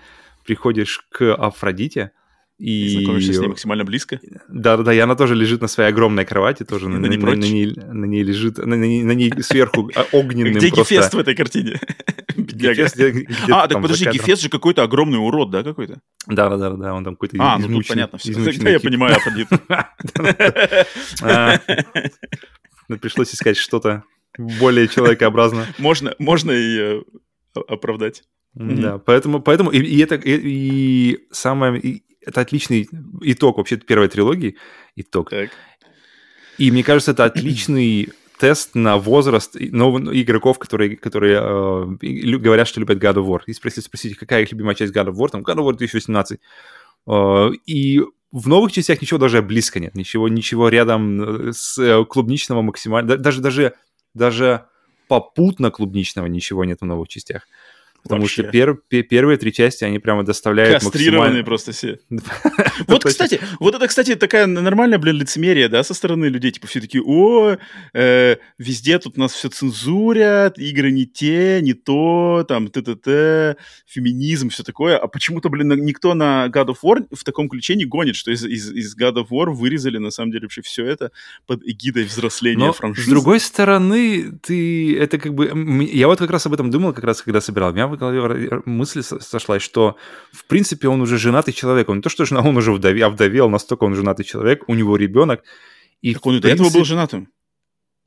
приходишь к Афродите, и... и знакомишься с ней максимально близко? Да-да-да, и она тоже лежит на своей огромной кровати, тоже на, на, на, на, ней, на ней лежит, на, на, на ней сверху огненным Где просто... Гефест в этой картине? Гефест, а, так подожди, Гефест же какой-то огромный урод, да, какой-то? Да-да-да, он там какой-то А, ну тут понятно все. Тогда я понимаю. А, пришлось искать что-то более человекообразное. Можно, можно и оправдать. Да, поэтому, поэтому и, и это и, и самое и это отличный итог вообще первой трилогии, итог. Так. И мне кажется, это отличный тест на возраст новых игроков, которые, которые э, говорят, что любят God of War. Если спросить, какая их любимая часть God of War, там God of War 2018. Э, и в новых частях ничего даже близко нет, ничего, ничего рядом с э, клубничного максимально, даже, даже, даже попутно клубничного ничего нет в новых частях. Потому Вообще. что пер, пер, первые три части, они прямо доставляют Кастрированные максимально... просто все. Вот, кстати, вот это, кстати, такая нормальная, блин, лицемерие, да, со стороны людей. Типа все такие, о, э, везде тут нас все цензурят, игры не те, не то, там, т-т-т, феминизм, все такое. А почему-то, блин, никто на God of War в таком ключе не гонит, что из, из, из God of War вырезали, на самом деле, вообще все это под эгидой взросления франшизы. с другой стороны, ты, это как бы... Я вот как раз об этом думал, как раз, когда собирал. Меня в голове мысль сошлась, что, в принципе, он уже женатый человек. Он не то, что жена, он уже вдовел, вдовел, настолько он женатый человек, у него ребенок. И так он и до этого был женатым?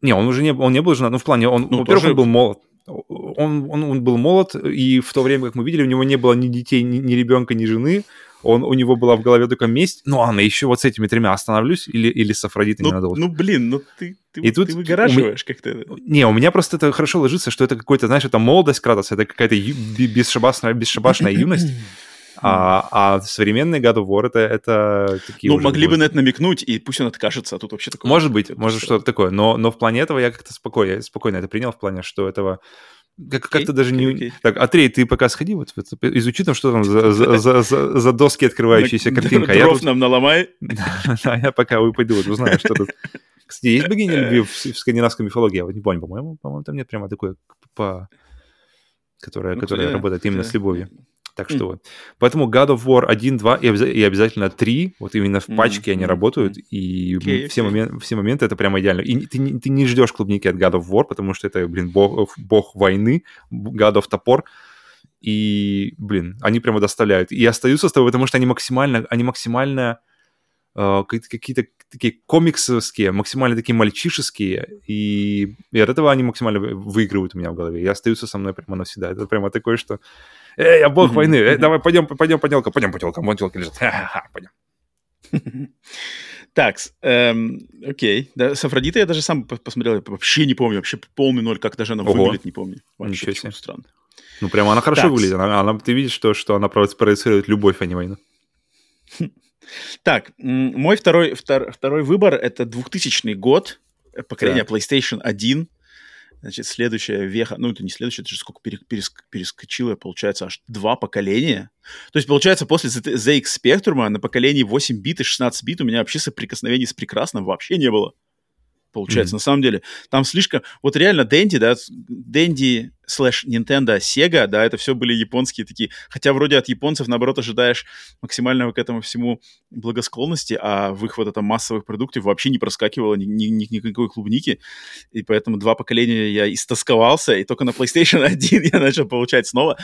Не, он уже не, он не был женат. Ну, в плане, он, ну, во-первых, тоже... он был молод. Он, он, он был молод, и в то время, как мы видели, у него не было ни детей, ни, ни ребенка, ни жены он, у него была в голове только месть. Ну, на еще вот с этими тремя остановлюсь или, или с Афродитой ну, ненадолго. Ну, блин, ну ты, ты, и тут ты выгораживаешь меня... как-то. Не, у меня просто это хорошо ложится, что это какой-то, знаешь, это молодость Кратоса, это какая-то ю... бесшабашная, бесшабашная юность. А, а современный God of War это, это такие Ну, могли бы на это намекнуть, и пусть он откажется, а тут вообще такое... Может быть, может что-то такое, но, но в плане этого я как-то спокойно, спокойно это принял, в плане, что этого как, okay, как-то даже okay, не... Okay. Так, Атрей, ты пока сходи, вот, изучи там, что там за, за, за, за, за доски открывающиеся картинка. Дров нам наломай. Да, я пока пойду, вот узнаю, что тут. Кстати, есть богиня любви в, в скандинавской мифологии? Я вот не помню, по-моему, по-моему, там нет прямо такой, по... которая, ну, которая работает именно с любовью. Так что вот. Поэтому God of War 1, 2 и, обяз... и обязательно 3, вот именно в пачке mm-hmm. они работают, и okay, все, okay. Момент, все моменты это прямо идеально. И ты, ты не ждешь клубники от God of War, потому что это, блин, бог, бог войны, God of топор, и, блин, они прямо доставляют. И остаются с тобой, потому что они максимально, они максимально какие-то такие комиксовские, максимально такие мальчишеские, и, и от этого они максимально выигрывают у меня в голове. И остаются со мной прямо навсегда. Это прямо такое, что Эй, я бог войны, Эй, давай пойдем, пойдем, поделка, пойдем, поделка, вон телка лежит. Ха-ха-ха, пойдем. Так, эм, окей. Да, с Афродитой я даже сам посмотрел, я вообще не помню, вообще полный ноль, как даже она Ого. выглядит, не помню. Вообще Ничего себе. странно. Ну, прямо она хорошо так. выглядит. Она, она, ты видишь, что, что она проецирует любовь, а не войну. Так, мой второй, втор, второй выбор — это 2000 год, э, поколение так. PlayStation 1. Значит, следующая веха, ну, это не следующая, это же сколько переск, перескочило, получается, аж два поколения. То есть, получается, после ZX Spectrum на поколении 8 бит и 16 бит у меня вообще соприкосновений с прекрасным вообще не было. Получается, mm-hmm. на самом деле. Там слишком... Вот реально Дэнди, да, Дэнди слэш Nintendo, Sega, да, это все были японские такие... Хотя вроде от японцев, наоборот, ожидаешь максимального к этому всему благосклонности, а в их вот этом массовых продуктах вообще не проскакивало ни, ни, ни, никакой клубники. И поэтому два поколения я истосковался, и только на PlayStation 1 я начал получать снова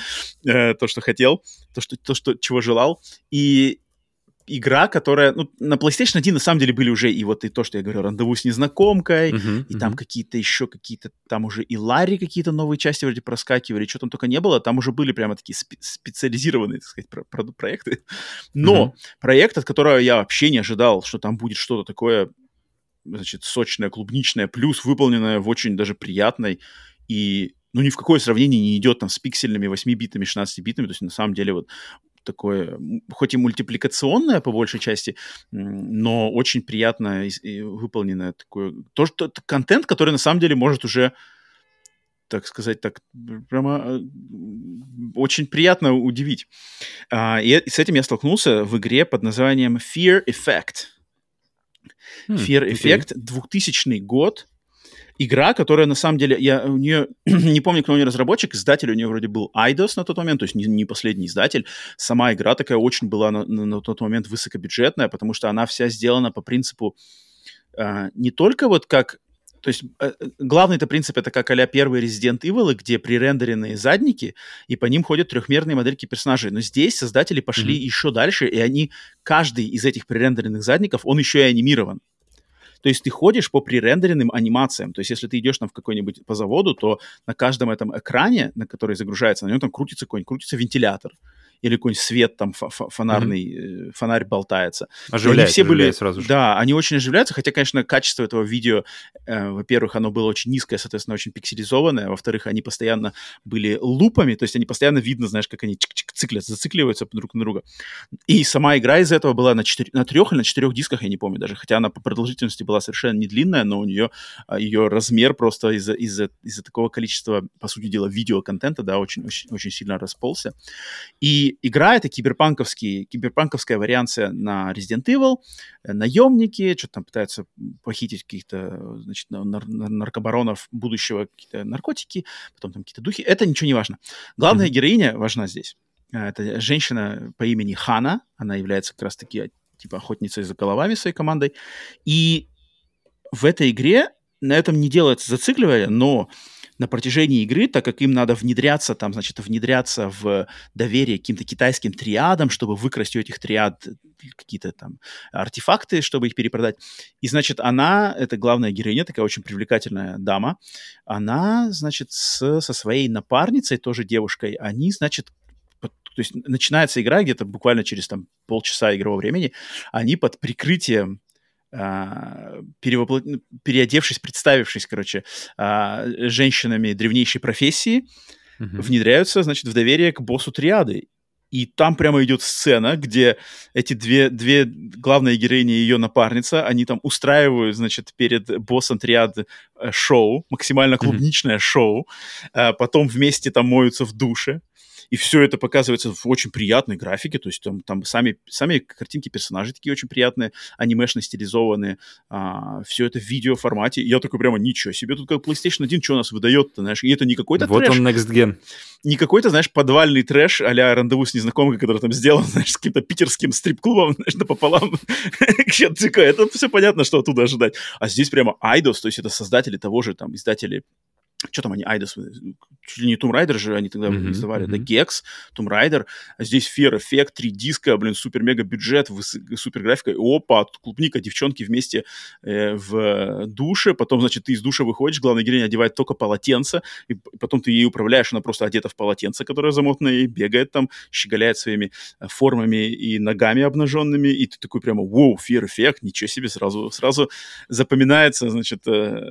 э, то, что хотел, то, что, то, что, чего желал. И игра, которая... Ну, на PlayStation 1 на самом деле были уже и вот и то, что я говорю, рандеву с незнакомкой, uh-huh, и uh-huh. там какие-то еще какие-то... Там уже и Ларри какие-то новые части вроде проскакивали, что там только не было. Там уже были прямо такие спе- специализированные, так сказать, про- про- проекты. Но uh-huh. проект, от которого я вообще не ожидал, что там будет что-то такое, значит, сочное, клубничное, плюс выполненное в очень даже приятной и ну, ни в какое сравнение не идет там с пиксельными 8 битами, 16 битами, то есть на самом деле вот такое, хоть и мультипликационное по большей части, но очень приятно выполненное такое, то, что контент, который на самом деле может уже так сказать, так прямо э, очень приятно удивить. А, и с этим я столкнулся в игре под названием Fear Effect. Hmm, Fear Effect, okay. 2000 год, игра, которая на самом деле, я у нее не помню, кто у нее разработчик, издатель у нее вроде был Eidos на тот момент, то есть не, не последний издатель. Сама игра такая очень была на, на, на тот момент высокобюджетная, потому что она вся сделана по принципу э, не только вот как то есть э, главный это принцип это как а первый Resident Evil, где пререндеренные задники, и по ним ходят трехмерные модельки персонажей. Но здесь создатели пошли mm-hmm. еще дальше, и они, каждый из этих пререндеренных задников, он еще и анимирован. То есть ты ходишь по пререндеренным анимациям. То есть если ты идешь там в какой-нибудь по заводу, то на каждом этом экране, на который загружается, на нем там крутится какой-нибудь, крутится вентилятор или какой-нибудь свет там фонарный, mm-hmm. фонарь болтается. Оживляет, все были, сразу же. Да, они очень оживляются, хотя, конечно, качество этого видео, э, во-первых, оно было очень низкое, соответственно, очень пикселизованное, во-вторых, они постоянно были лупами, то есть они постоянно видно, знаешь, как они чик-чик циклятся, зацикливаются друг на друга. И сама игра из этого была на, четыре, на трех или на четырех дисках, я не помню даже, хотя она по продолжительности была совершенно не длинная, но у нее а, ее размер просто из-за из-за из-за такого количества, по сути дела, видеоконтента, да, очень, очень, очень сильно расползся. И игра — это киберпанковский, киберпанковская варианция на Resident Evil. Э, наемники что-то там пытаются похитить каких-то, значит, нар- наркобаронов будущего, какие-то наркотики, потом там какие-то духи. Это ничего не важно. Главная mm-hmm. героиня важна здесь. Э, это женщина по имени Хана. Она является как раз-таки типа охотницей за головами своей командой. И в этой игре на этом не делается зацикливание, но на протяжении игры, так как им надо внедряться, там, значит, внедряться в доверие каким-то китайским триадам, чтобы выкрасть у этих триад какие-то там артефакты, чтобы их перепродать. И, значит, она, это главная героиня, такая очень привлекательная дама, она, значит, с, со своей напарницей, тоже девушкой, они, значит, то есть начинается игра где-то буквально через там полчаса игрового времени, они под прикрытием а, перевоплот... Ну, переодевшись, представившись, короче, а, женщинами древнейшей профессии, mm-hmm. внедряются, значит, в доверие к боссу триады. И там прямо идет сцена, где эти две, две главные героини и ее напарница, они там устраивают, значит, перед боссом триады э, шоу, максимально клубничное mm-hmm. шоу, а потом вместе там моются в душе, и все это показывается в очень приятной графике, то есть там, там сами, сами картинки персонажей такие очень приятные, анимешно стилизованные, а, все это в видеоформате, я такой прямо, ничего себе, тут как PlayStation 1, что у нас выдает-то, знаешь, и это не какой-то Вот трэш, он Next Gen. Не какой-то, знаешь, подвальный трэш а-ля рандеву с незнакомкой, который там сделан, знаешь, с каким-то питерским стрип-клубом, знаешь, напополам. Это все понятно, что оттуда ожидать. А здесь прямо Айдос, то есть это создатели того же, там, издатели что там они, Айдос, чуть ли не Tomb Raider же они тогда mm-hmm, издавали, mm-hmm. да, Gex, Tomb Raider, а здесь Fear Effect, три диска, блин, супер-мега бюджет, супер графика, и опа, клубника, девчонки вместе э, в душе, потом, значит, ты из душа выходишь, главная героиня одевает только полотенце, и потом ты ей управляешь, она просто одета в полотенце, которое замотанное, и бегает там, щеголяет своими э, формами и ногами обнаженными, и ты такой прямо, вау, Fear Effect, ничего себе, сразу, сразу запоминается, значит, э,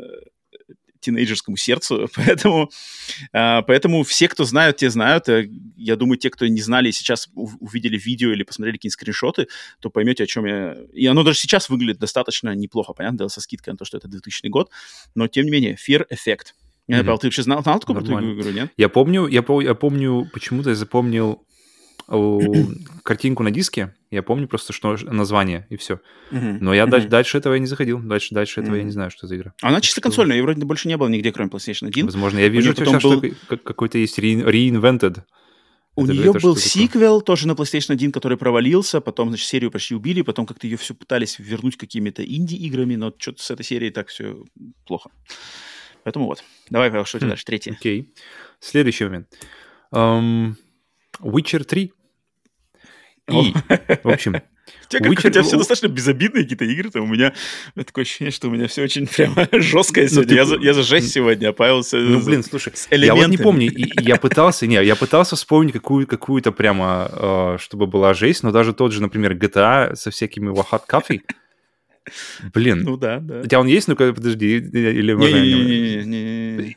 тинейджерскому сердцу, поэтому, э, поэтому все, кто знают, те знают. Э, я думаю, те, кто не знали и сейчас увидели видео или посмотрели какие-нибудь скриншоты, то поймете, о чем я... И оно даже сейчас выглядит достаточно неплохо, понятно, со скидкой на то, что это 2000 год, но тем не менее, Fear Effect. Я mm-hmm. ты вообще знал, знал такую крутую игру, нет? Я помню, я, я помню, почему-то я запомнил картинку на диске, я помню просто, что название, и все. Но я дальше, дальше этого я не заходил. Дальше, дальше этого я не знаю, что за игра. Она чисто консольная, ее вроде больше не было нигде, кроме PlayStation 1. Возможно, я вижу, сейчас, был... что какой-то есть reinvented. У это, нее это был сиквел тоже на PlayStation 1, который провалился, потом, значит, серию почти убили, потом как-то ее все пытались вернуть какими-то инди-играми, но что-то с этой серией так все плохо. Поэтому вот. Давай, что у тебя хм, дальше? Третий. Окей. Okay. Следующий момент. Um, Witcher 3. И, в общем, у тебя, как, у тебя все достаточно безобидные какие-то игры, там у меня такое ощущение, что у меня все очень прямо жесткое ну, сегодня. Ну, я, за, я за жесть сегодня, а Павел Ну, блин, слушай, я вот не помню, я пытался, не, я пытался вспомнить какую, какую-то прямо, э, чтобы была жесть, но даже тот же, например, GTA со всякими Wahad Coffee, Блин. Ну да, да. У тебя он есть? Ну-ка, подожди. Или Не-не-не.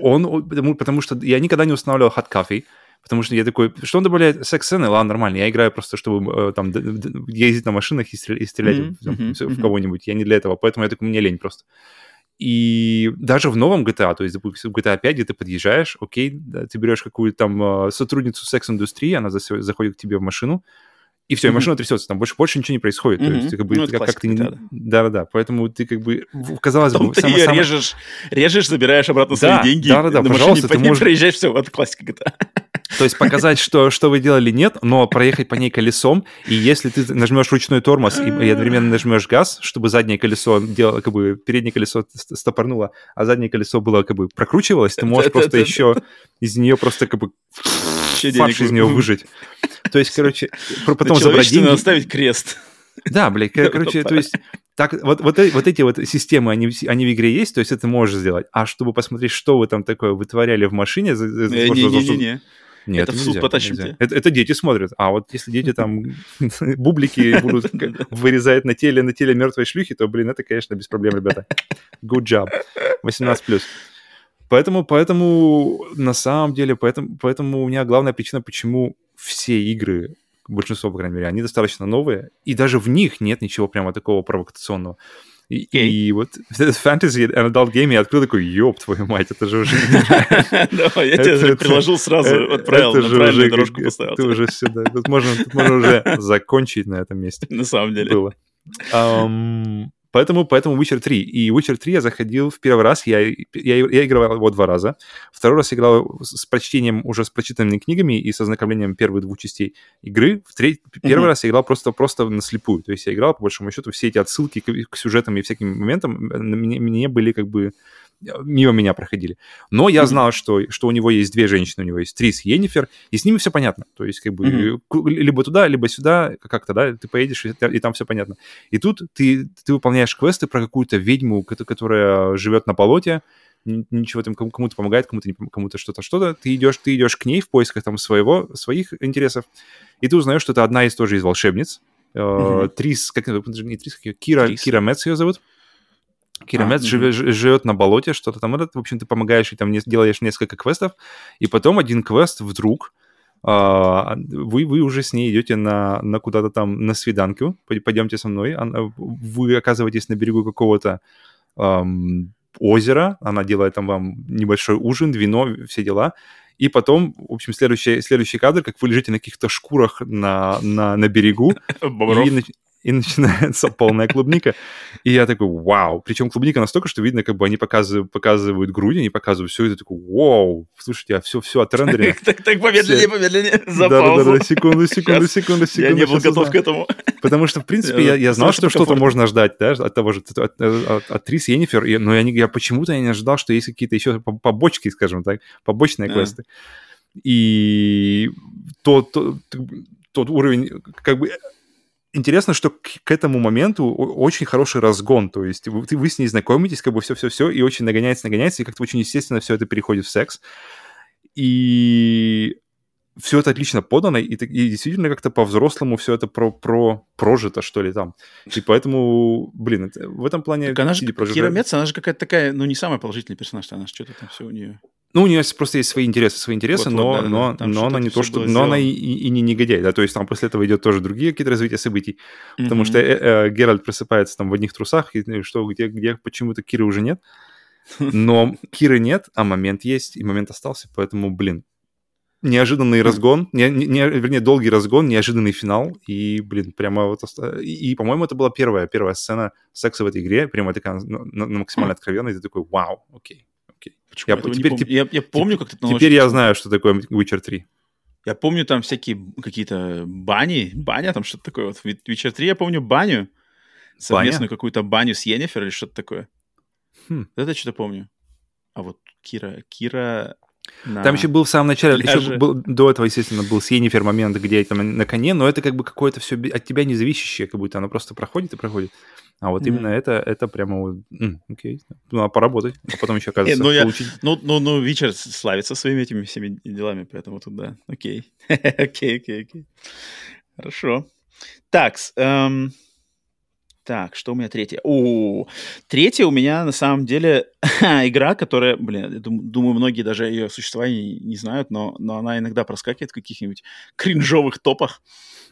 Он, потому, потому что я никогда не устанавливал Hot Coffee, потому что я такой, что он добавляет секс-сцены? Ладно, нормально, я играю просто, чтобы э, там ездить на машинах и, стрелять, mm-hmm, в, mm-hmm. в кого-нибудь. Я не для этого, поэтому я такой, мне лень просто. И даже в новом GTA, то есть, допустим, в GTA 5, где ты подъезжаешь, окей, да, ты берешь какую-то там э, сотрудницу секс-индустрии, она заходит к тебе в машину, и все, и машина трясется, там больше, больше ничего не происходит. Mm-hmm. То есть, ты как бы, ну, ты, как, как ты не... Да-да-да, поэтому ты как бы, казалось бы... Ты ее самое... режешь, режешь, забираешь обратно да, свои деньги, да-да-да, на пожалуйста, машине ты можешь... проезжаешь, все, вот классика GTA. То есть показать, что, что вы делали, нет, но проехать по ней колесом, и если ты нажмешь ручной тормоз и, и одновременно нажмешь газ, чтобы заднее колесо делало, как бы, переднее колесо стопорнуло, а заднее колесо было, как бы, прокручивалось, ты можешь просто еще из нее просто, как бы, фарш из нее выжить. То есть, короче, потом забрать деньги. надо ставить крест. Да, блядь, короче, то есть так, вот, вот, э, вот эти вот системы, они, они в игре есть, то есть это можешь сделать. А чтобы посмотреть, что вы там такое вытворяли в машине... Не-не-не. Нет, это в суд потащим Это, это дети смотрят. А вот если дети там бублики будут вырезать на теле, на теле мертвой шлюхи, то, блин, это, конечно, без проблем, ребята. Good job. 18+. Поэтому, поэтому на самом деле, поэтому, поэтому у меня главная причина, почему все игры, большинство, по крайней мере, они достаточно новые, и даже в них нет ничего прямо такого провокационного. И, okay. и вот фэнтези and adult game я открыл такой, ёб твою мать, это же уже... Давай, я тебе приложил сразу, отправил, на правильную дорожку поставил. Ты уже сюда, тут можно уже закончить на этом месте. На самом деле. Было. Поэтому, поэтому Witcher 3. И Witcher 3 я заходил в первый раз, я, я, я играл его два раза. Второй раз играл с прочтением, уже с прочитанными книгами и со знакомлением первых двух частей игры. В треть, первый mm-hmm. раз я играл просто, просто наслепую. То есть я играл, по большому счету, все эти отсылки к, к сюжетам и всяким моментам мне, мне были как бы мимо меня проходили. Но я знал, что, что у него есть две женщины, у него есть Трис и Енифер, и с ними все понятно. То есть, как бы, mm-hmm. либо туда, либо сюда, как-то, да, ты поедешь, и, и там все понятно. И тут ты, ты выполняешь квесты про какую-то ведьму, которая живет на болоте, ничего там кому-то помогает, кому-то не, кому-то что-то, что-то. Ты идешь, ты идешь к ней в поисках там своего, своих интересов, и ты узнаешь, что это одна из тоже из волшебниц. Mm-hmm. Трис, как не Трис, как ее, Кира, Трис. Кира Мец ее зовут. Киромет а, живет, угу. живет на болоте, что-то там, в общем, ты помогаешь и там не, делаешь несколько квестов, и потом один квест вдруг а, вы, вы уже с ней идете на, на куда-то там на свиданку, пойдемте со мной, вы оказываетесь на берегу какого-то um, озера, она делает там вам небольшой ужин, вино, все дела, и потом, в общем, следующий, следующий кадр, как вы лежите на каких-то шкурах на, на, на берегу, и, и начинается полная клубника. И я такой, вау. Причем клубника настолько, что видно, как бы они показывают, показывают грудь, они показывают все, и ты такой, вау, слушайте, а все, все отрендерено. Так, так, помедленнее, помедленнее, за да, да, да, секунду, секунду, секунду, секунду. Я не был готов к этому. Потому что, в принципе, я, знал, что что-то можно ждать, да, от того же, от, от, от Трис Йеннифер, но я почему-то не ожидал, что есть какие-то еще побочки, скажем так, побочные квесты. И тот, тот, тот уровень, как бы интересно, что к, к этому моменту очень хороший разгон, то есть вы, вы с ней знакомитесь, как бы все-все-все, и очень нагоняется, нагоняется, и как-то очень естественно все это переходит в секс. И все это отлично подано, и, и действительно как-то по-взрослому все это про, про прожито, что ли, там. И поэтому, блин, это, в этом плане... Так она же, Кира Мец, она же какая-то такая, ну, не самый положительный персонаж, она же что-то там все у нее... Ну, у нее просто есть свои интересы, свои интересы, вот, но, вот, да, но, да, но она не то, что... Но она и, и, и не негодяй, да, то есть там после этого идет тоже другие какие-то развития событий, mm-hmm. потому что э, э, Геральт просыпается там в одних трусах, и ну, что, где, где почему-то Киры уже нет, но Киры нет, а момент есть, и момент остался, поэтому, блин, неожиданный разгон, не, не, вернее, долгий разгон, неожиданный финал, и, блин, прямо вот... И, и по-моему, это была первая, первая сцена секса в этой игре, прямо такая на, на максимально откровенная, и ты такой, вау, окей, окей. Почему? Я, теперь, помню. я, я помню, как ты Теперь я знаю, что такое Witcher 3. Я помню там всякие какие-то бани, баня там что-то такое. Вот в Witcher 3 я помню баню, совместную какую-то баню с Йеннифер или что-то такое. Хм. Это что-то помню. А вот Кира, Кира на... Там еще был в самом начале, пляже. еще был, до этого, естественно, был с Йеннифер момент, где там на коне, но это как бы какое-то все от тебя независящее, как будто оно просто проходит и проходит. А вот mm-hmm. именно это, это прямо вот, окей, ну, а поработать, а потом еще, оказывается, ну, получить. Ну, ну, ну, Вичер славится своими этими всеми делами, поэтому тут, да, окей. окей, окей, окей. Хорошо. Так, эм, так, что у меня третье? О, третье у меня на самом деле игра, которая, блин, я думаю, многие даже ее существование не знают, но, но она иногда проскакивает в каких-нибудь кринжовых топах.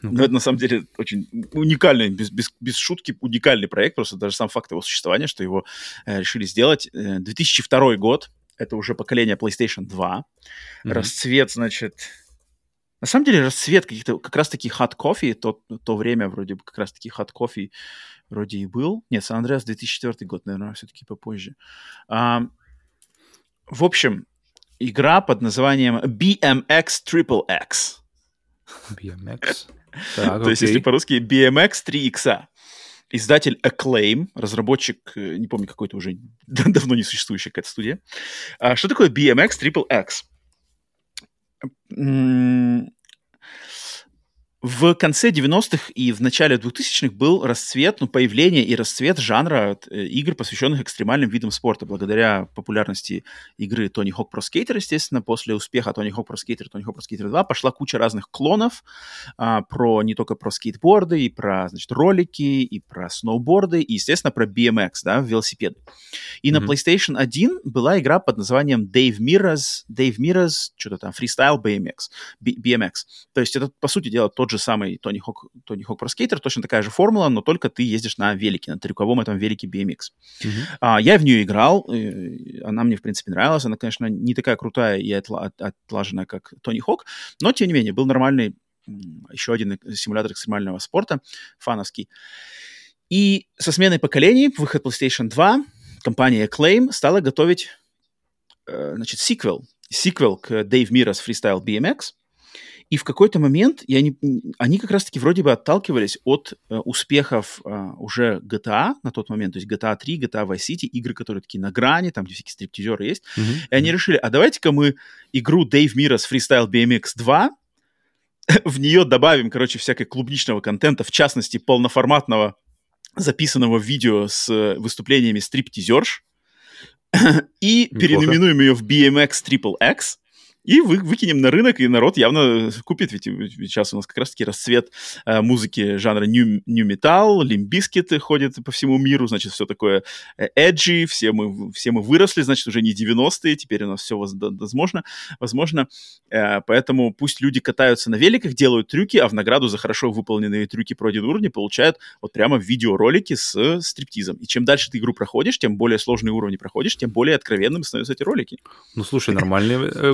Но это на самом деле очень уникальный, без, без, без шутки, уникальный проект. Просто даже сам факт его существования, что его э, решили сделать. 2002 э, год, это уже поколение PlayStation 2. Mm-hmm. Расцвет, значит, на самом деле расцвет каких-то как раз-таки hot coffee, то, то время вроде бы как раз-таки hot coffee вроде и был. Нет, Сан-Андреас 2004 год, наверное, все-таки попозже. А, в общем, игра под названием BMX Triple X. BMX? Так, То есть, если по-русски, BMX 3X. Издатель Acclaim, разработчик, э, не помню, какой-то уже давно не существующая какая-то студия. А что такое BMX Triple X? 嗯 в конце 90-х и в начале 2000-х был расцвет, ну, появление и расцвет жанра э, игр, посвященных экстремальным видам спорта, благодаря популярности игры Tony Hawk Pro Skater, естественно, после успеха Tony Hawk Pro Skater, Tony Hawk Pro Skater 2 пошла куча разных клонов а, про не только про скейтборды, и про, значит, ролики, и про сноуборды, и, естественно, про BMX, да, велосипеды. И mm-hmm. на PlayStation 1 была игра под названием Dave Mirrors, Dave Mirrors, что-то там, Freestyle BMX, B- BMX. То есть это, по сути дела, тот же самый Тони Хок, Тони Хок Про Скейтер, точно такая же формула, но только ты ездишь на велике, на трюковом этом велике BMX. Uh-huh. А, я в нее играл, она мне, в принципе, нравилась, она, конечно, не такая крутая и отла- отлаженная, как Тони Хок, но, тем не менее, был нормальный еще один симулятор экстремального спорта, фановский. И со сменой поколений, выход PlayStation 2, компания Acclaim стала готовить, э, значит, сиквел. Сиквел к Dave Miras Freestyle BMX – и в какой-то момент я не, они как раз-таки вроде бы отталкивались от э, успехов э, уже GTA на тот момент, то есть GTA 3, GTA Vice City, игры, которые такие на грани, там, где всякие стриптизеры есть. Mm-hmm. И они решили, а давайте-ка мы игру Dave Miras Freestyle BMX 2 в нее добавим, короче, всякой клубничного контента, в частности, полноформатного записанного видео с э, выступлениями стриптизерш, и Неплохо. переименуем ее в BMX Triple X, и вы, выкинем на рынок, и народ явно купит, ведь, ведь сейчас у нас как раз-таки расцвет э, музыки жанра new, new metal, лимбискеты ходят по всему миру, значит, все такое эджи, все мы, все мы выросли, значит, уже не 90-е, теперь у нас все возможно, возможно, э, поэтому пусть люди катаются на великах, делают трюки, а в награду за хорошо выполненные трюки пройденные уровни получают вот прямо видеоролики с стриптизом. И чем дальше ты игру проходишь, тем более сложные уровни проходишь, тем более откровенными становятся эти ролики. Ну, слушай, нормальные э,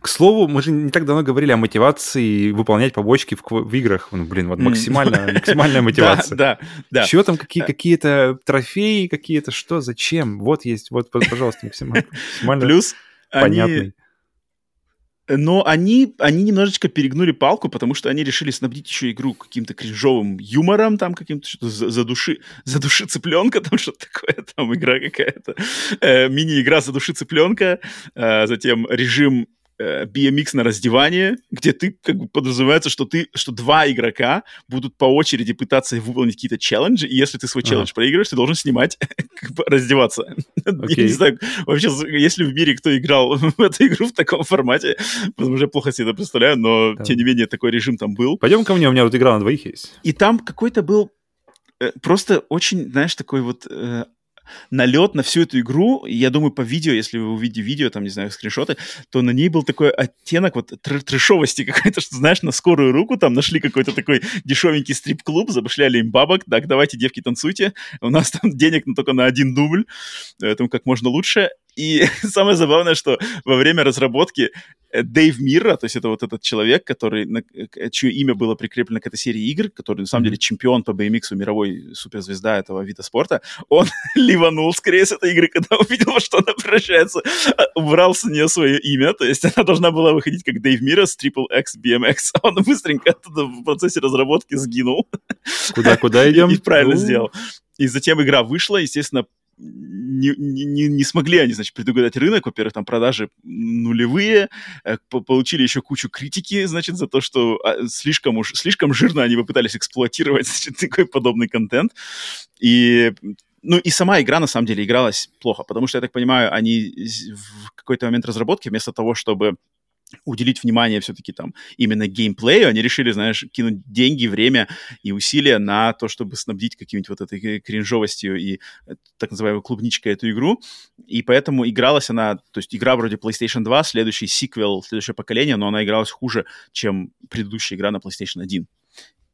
к слову, мы же не так давно говорили о мотивации выполнять побочки в, в играх. Ну, блин, вот максимально, максимальная мотивация. Да, да, Чего там, какие, какие-то трофеи, какие-то что, зачем? Вот есть, вот, пожалуйста, максимально, Плюс понятный. Но они, они немножечко перегнули палку, потому что они решили снабдить еще игру каким-то кринжовым юмором, там каким-то что-то за, души, за души цыпленка, там что-то такое, там игра какая-то, э, мини-игра за души цыпленка, э, затем режим э, BMX на раздевание, где ты, как бы, подразумевается, что ты, что два игрока будут по очереди пытаться выполнить какие-то челленджи, и если ты свой челлендж ага. проигрываешь, ты должен снимать, как бы, раздеваться. Okay. Я не знаю, вообще, если в мире кто играл в эту игру в таком формате, потому что я плохо себе это представляю, но, да. тем не менее, такой режим там был. Пойдем ко мне, у меня вот игра на двоих есть. И там какой-то был э, просто очень, знаешь, такой вот э, налет на всю эту игру. Я думаю, по видео, если вы увидите видео, там, не знаю, скриншоты, то на ней был такой оттенок вот тр трешовости какой-то, что, знаешь, на скорую руку там нашли какой-то такой дешевенький стрип-клуб, забашляли им бабок, так, давайте, девки, танцуйте, у нас там денег на, только на один дубль, поэтому как можно лучше. И самое забавное, что во время разработки э, Дэйв Мирра, то есть это вот этот человек, который, чье имя было прикреплено к этой серии игр, который на самом деле чемпион по BMX, мировой суперзвезда этого вида спорта, он ливанул скорее с этой игры, когда увидел, во что она превращается, а, убрал с нее свое имя, то есть она должна была выходить как Дэйв Мирра с Triple X BMX, а он быстренько оттуда в процессе разработки сгинул. Куда-куда идем? И правильно ну. сделал. И затем игра вышла, естественно, не, не, не смогли они, значит, предугадать рынок. Во-первых, там продажи нулевые, э, получили еще кучу критики, значит, за то, что а, слишком уж, слишком жирно они попытались эксплуатировать, значит, такой подобный контент. И ну и сама игра, на самом деле, игралась плохо, потому что, я так понимаю, они в какой-то момент разработки, вместо того, чтобы уделить внимание все-таки там именно геймплею, они решили, знаешь, кинуть деньги, время и усилия на то, чтобы снабдить каким-нибудь вот этой кринжовостью и э, так называемой клубничкой эту игру. И поэтому игралась она, то есть игра вроде PlayStation 2, следующий сиквел, следующее поколение, но она игралась хуже, чем предыдущая игра на PlayStation 1.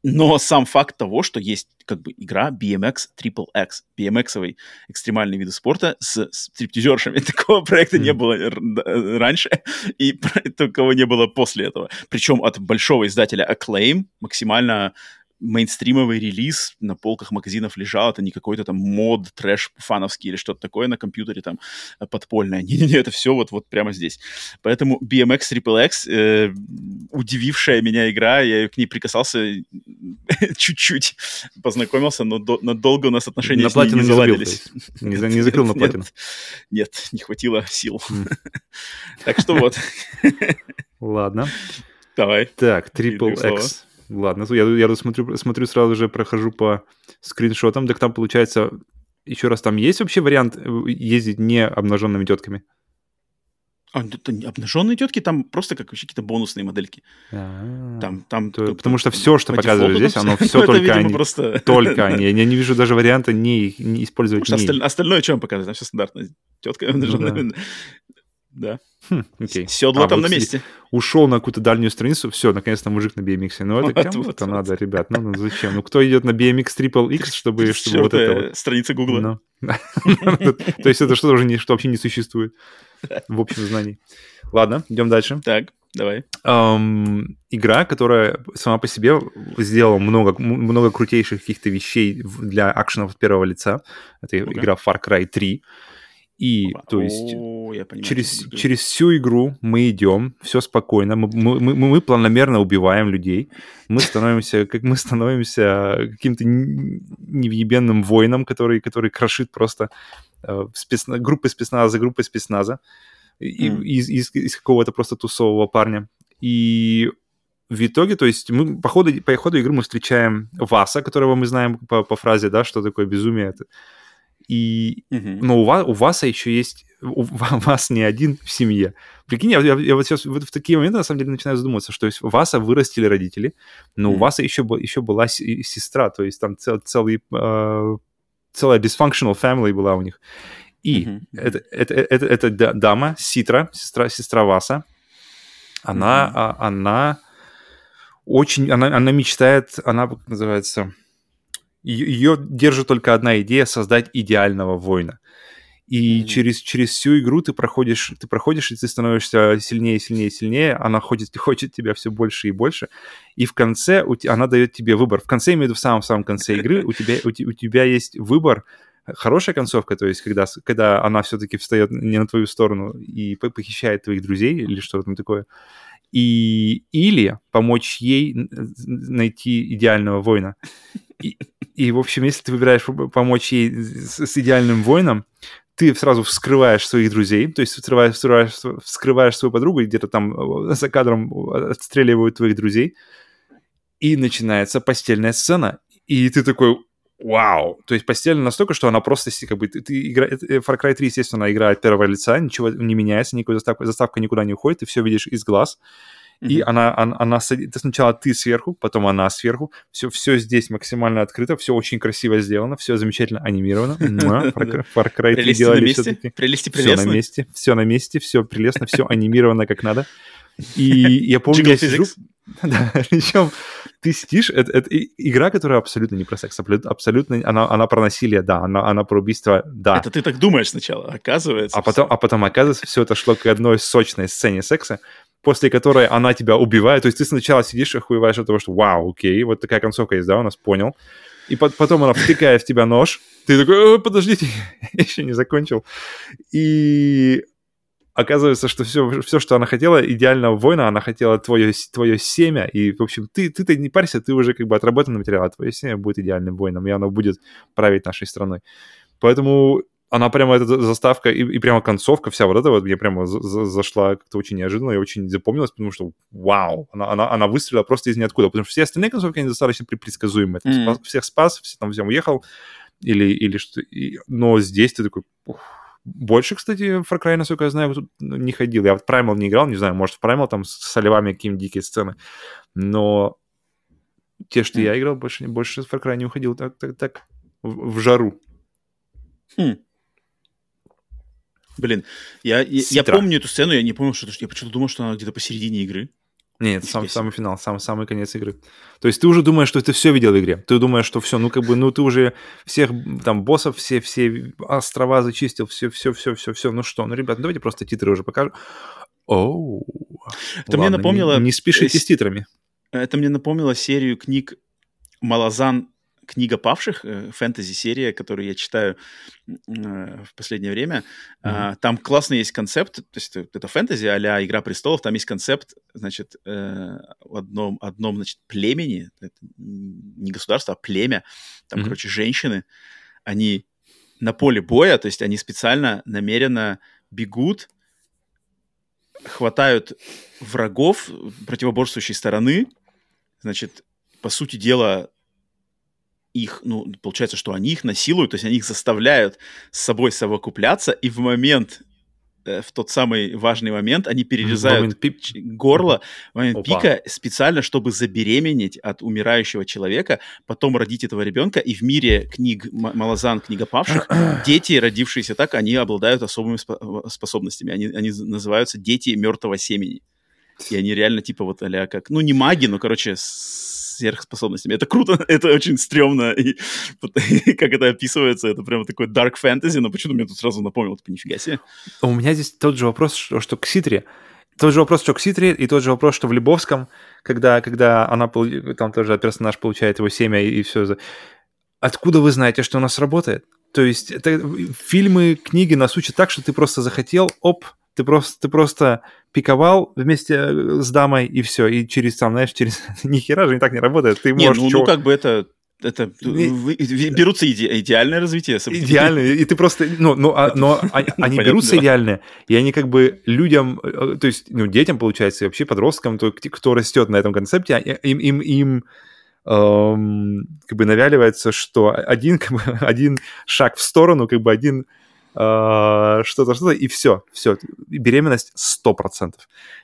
Но сам факт того, что есть как бы игра BMX Triple X, BMX-овый экстремальный вид спорта с стриптизершами. Такого проекта mm. не было раньше, и такого не было после этого. Причем от большого издателя Acclaim, максимально мейнстримовый релиз на полках магазинов лежал, это не какой-то там мод, трэш фановский или что-то такое на компьютере там э, подпольное. Не-не-не, это все вот, вот прямо здесь. Поэтому BMX Triple X, э, удивившая меня игра, я к ней прикасался чуть-чуть, познакомился, но до, надолго у нас отношения на с ней не заладились. Не, не, не закрыл на платину? Нет, не хватило сил. Так что вот. Ладно. Давай. Так, Triple X. Ладно, я, я смотрю, смотрю, сразу же прохожу по скриншотам. Так там, получается, еще раз, там есть вообще вариант э, ездить не обнаженными тетками? А, это обнаженные тетки, там просто как вообще какие-то бонусные модельки. А-а-а. Там, там, То, потому что все, что показывают здесь, оно все только они. Просто... Только они. Я не вижу даже варианта не, не использовать Осталь... Остальное, что вам показывать? Там все стандартно. Тетка обнаженная. Ну, да. Да. Хм, окей. Седло а, там вот на месте. Ушел на какую-то дальнюю страницу, все, наконец-то мужик на BMX. Ну, это вот, это вот. надо, ребят, ну, ну зачем? Ну, кто идет на BMX Triple X, чтобы, чтобы вот это вот... Страница Гугла. Ну. То есть это что-то уже что вообще не существует в общем знаний. Ладно, идем дальше. Так, давай. Игра, которая сама по себе сделала много, много крутейших каких-то вещей для акшенов первого лица. Это игра Far Cry 3. И, Опа. то есть, О, понимаю, через, через всю игру мы идем, все спокойно, мы, мы, мы, мы планомерно убиваем людей, мы становимся, как мы становимся каким-то невъебенным воином, который, который крошит просто э, спецна, группы спецназа за группой спецназа и, mm. из, из, из какого-то просто тусового парня. И в итоге, то есть мы по ходу, по ходу игры мы встречаем Васа, которого мы знаем по, по фразе, да, что такое безумие. Это, и, угу. Но у вас, у вас еще есть, у вас не один в семье. Прикинь, я, я, я вот сейчас вот в такие моменты на самом деле начинаю задумываться, что есть Васа вырастили родители, но mm. у вас еще, еще была сестра, то есть там цел, целый, э, целая dysfunctional family была у них. И mm-hmm. это, это, это, это дама, Ситра, сестра, сестра Васа, она, mm-hmm. а, она очень, она, она мечтает, она, как называется, ее держит только одна идея — создать идеального воина. И mm-hmm. через, через всю игру ты проходишь, ты проходишь, и ты становишься сильнее, сильнее, сильнее. Она хочет, хочет тебя все больше и больше. И в конце у, она дает тебе выбор. В конце, имею в виду в самом-самом конце игры, у тебя, у, у тебя есть выбор, хорошая концовка, то есть когда, когда она все-таки встает не на твою сторону и похищает твоих друзей или что-то там такое, и, или помочь ей найти идеального воина. И, и, в общем, если ты выбираешь помочь ей с, с идеальным воином, ты сразу вскрываешь своих друзей, то есть вскрываешь, вскрываешь, вскрываешь свою подругу, где-то там э, за кадром отстреливают твоих друзей, и начинается постельная сцена. И ты такой, вау! То есть постельная настолько, что она просто как бы... Ты, ты игра... Э, Far Cry 3, естественно, игра от первого лица, ничего не меняется, никакой заставка, заставка никуда не уходит, ты все видишь из глаз. И она, она, она сначала ты сверху, потом она сверху. Все, все здесь максимально открыто, все очень красиво сделано, все замечательно анимировано. Far Cry 3 делали все-таки. Прелести Все на месте, все на месте, все прелестно, все анимировано как надо. И я помню, я сижу... Да, причем ты сидишь, это, это игра, которая абсолютно не про секс, абсолютно, она, она про насилие, да, она, она про убийство, да. Это ты так думаешь сначала, оказывается. А потом, а потом оказывается, все это шло к одной сочной сцене секса, после которой она тебя убивает. То есть ты сначала сидишь и охуеваешь от того, что вау, окей, вот такая концовка есть, да, у нас понял. И потом она втыкает в тебя нож, ты такой, подождите, я еще не закончил. И оказывается, что все, все, что она хотела, идеального воина, она хотела твое, твое семя, и, в общем, ты, ты-то не парься, ты уже как бы отработанный материал, а твое семя будет идеальным воином, и оно будет править нашей страной. Поэтому она прямо, эта заставка и, и прямо концовка вся вот эта вот мне прямо за, за, зашла как-то очень неожиданно и очень запомнилась, потому что вау, она, она, она выстрелила просто из ниоткуда, потому что все остальные концовки, они достаточно предсказуемые. Mm-hmm. Спас, всех спас, все, там всем уехал, или, или что и, но здесь ты такой... Ух, больше, кстати, Far Cry, насколько я знаю, тут не ходил. Я в Primal не играл, не знаю, может, в Primal там с оливами какие-нибудь дикие сцены. Но те, что mm. я играл, больше, больше Far Cry не уходил так, так, так в, в жару. Хм. Блин, я, я, я помню эту сцену, я не помню, что я почему-то думал, что она где-то посередине игры. Нет, сам, самый финал, самый, самый конец игры. То есть ты уже думаешь, что ты все видел в игре. Ты думаешь, что все, ну как бы, ну ты уже всех там боссов, все, все острова зачистил, все, все, все, все, все. Ну что, ну, ребят, ну, давайте просто титры уже покажу. Оу. Это Ладно, мне напомнило... Не, не спешите с титрами. Это мне напомнило серию книг Малазан книга павших, э, фэнтези-серия, которую я читаю э, в последнее время. Mm-hmm. Там классный есть концепт, то есть это фэнтези а «Игра престолов», там есть концепт, значит, э, в одном, одном значит, племени, не государство, а племя, там, mm-hmm. короче, женщины, они на поле боя, то есть они специально, намеренно бегут, хватают врагов противоборствующей стороны, значит, по сути дела, их, ну, получается, что они их насилуют, то есть они их заставляют с собой совокупляться, и в момент, э, в тот самый важный момент, они перерезают пип... горло в момент Опа. пика специально, чтобы забеременеть от умирающего человека, потом родить этого ребенка, и в мире книг Малазан, книга павших, дети, родившиеся так, они обладают особыми способностями, они, они называются дети мертвого семени. И они реально типа вот а как, ну не маги, но, короче, сверхспособностями. Это круто, это очень стрёмно, и, и как это описывается, это прямо такой dark fantasy, но почему-то мне тут сразу напомнил, типа, нифига себе. У меня здесь тот же вопрос, что, что к Ситре. Тот же вопрос, что к Ситре, и тот же вопрос, что в Лебовском, когда, когда она, там тоже персонаж получает его семя и, и все. Откуда вы знаете, что у нас работает? То есть это, фильмы, книги нас учат так, что ты просто захотел, оп, ты просто, ты просто пиковал вместе э, с дамой, и все. И через, там, знаешь, через... Ни хера же не так не работает. Ты не, можешь... Ну, ну, как бы это... Это берутся иде... идеальное развитие. Идеальное, и ты просто, ну, ну а, но они берутся идеальные, и они как бы людям, э, то есть, ну, детям, получается, и вообще подросткам, то, кто растет на этом концепте, а, им, им, им эм, как бы навяливается, что один, как бы, один шаг в сторону, как бы один что-то, что-то, и все, все, беременность 100%.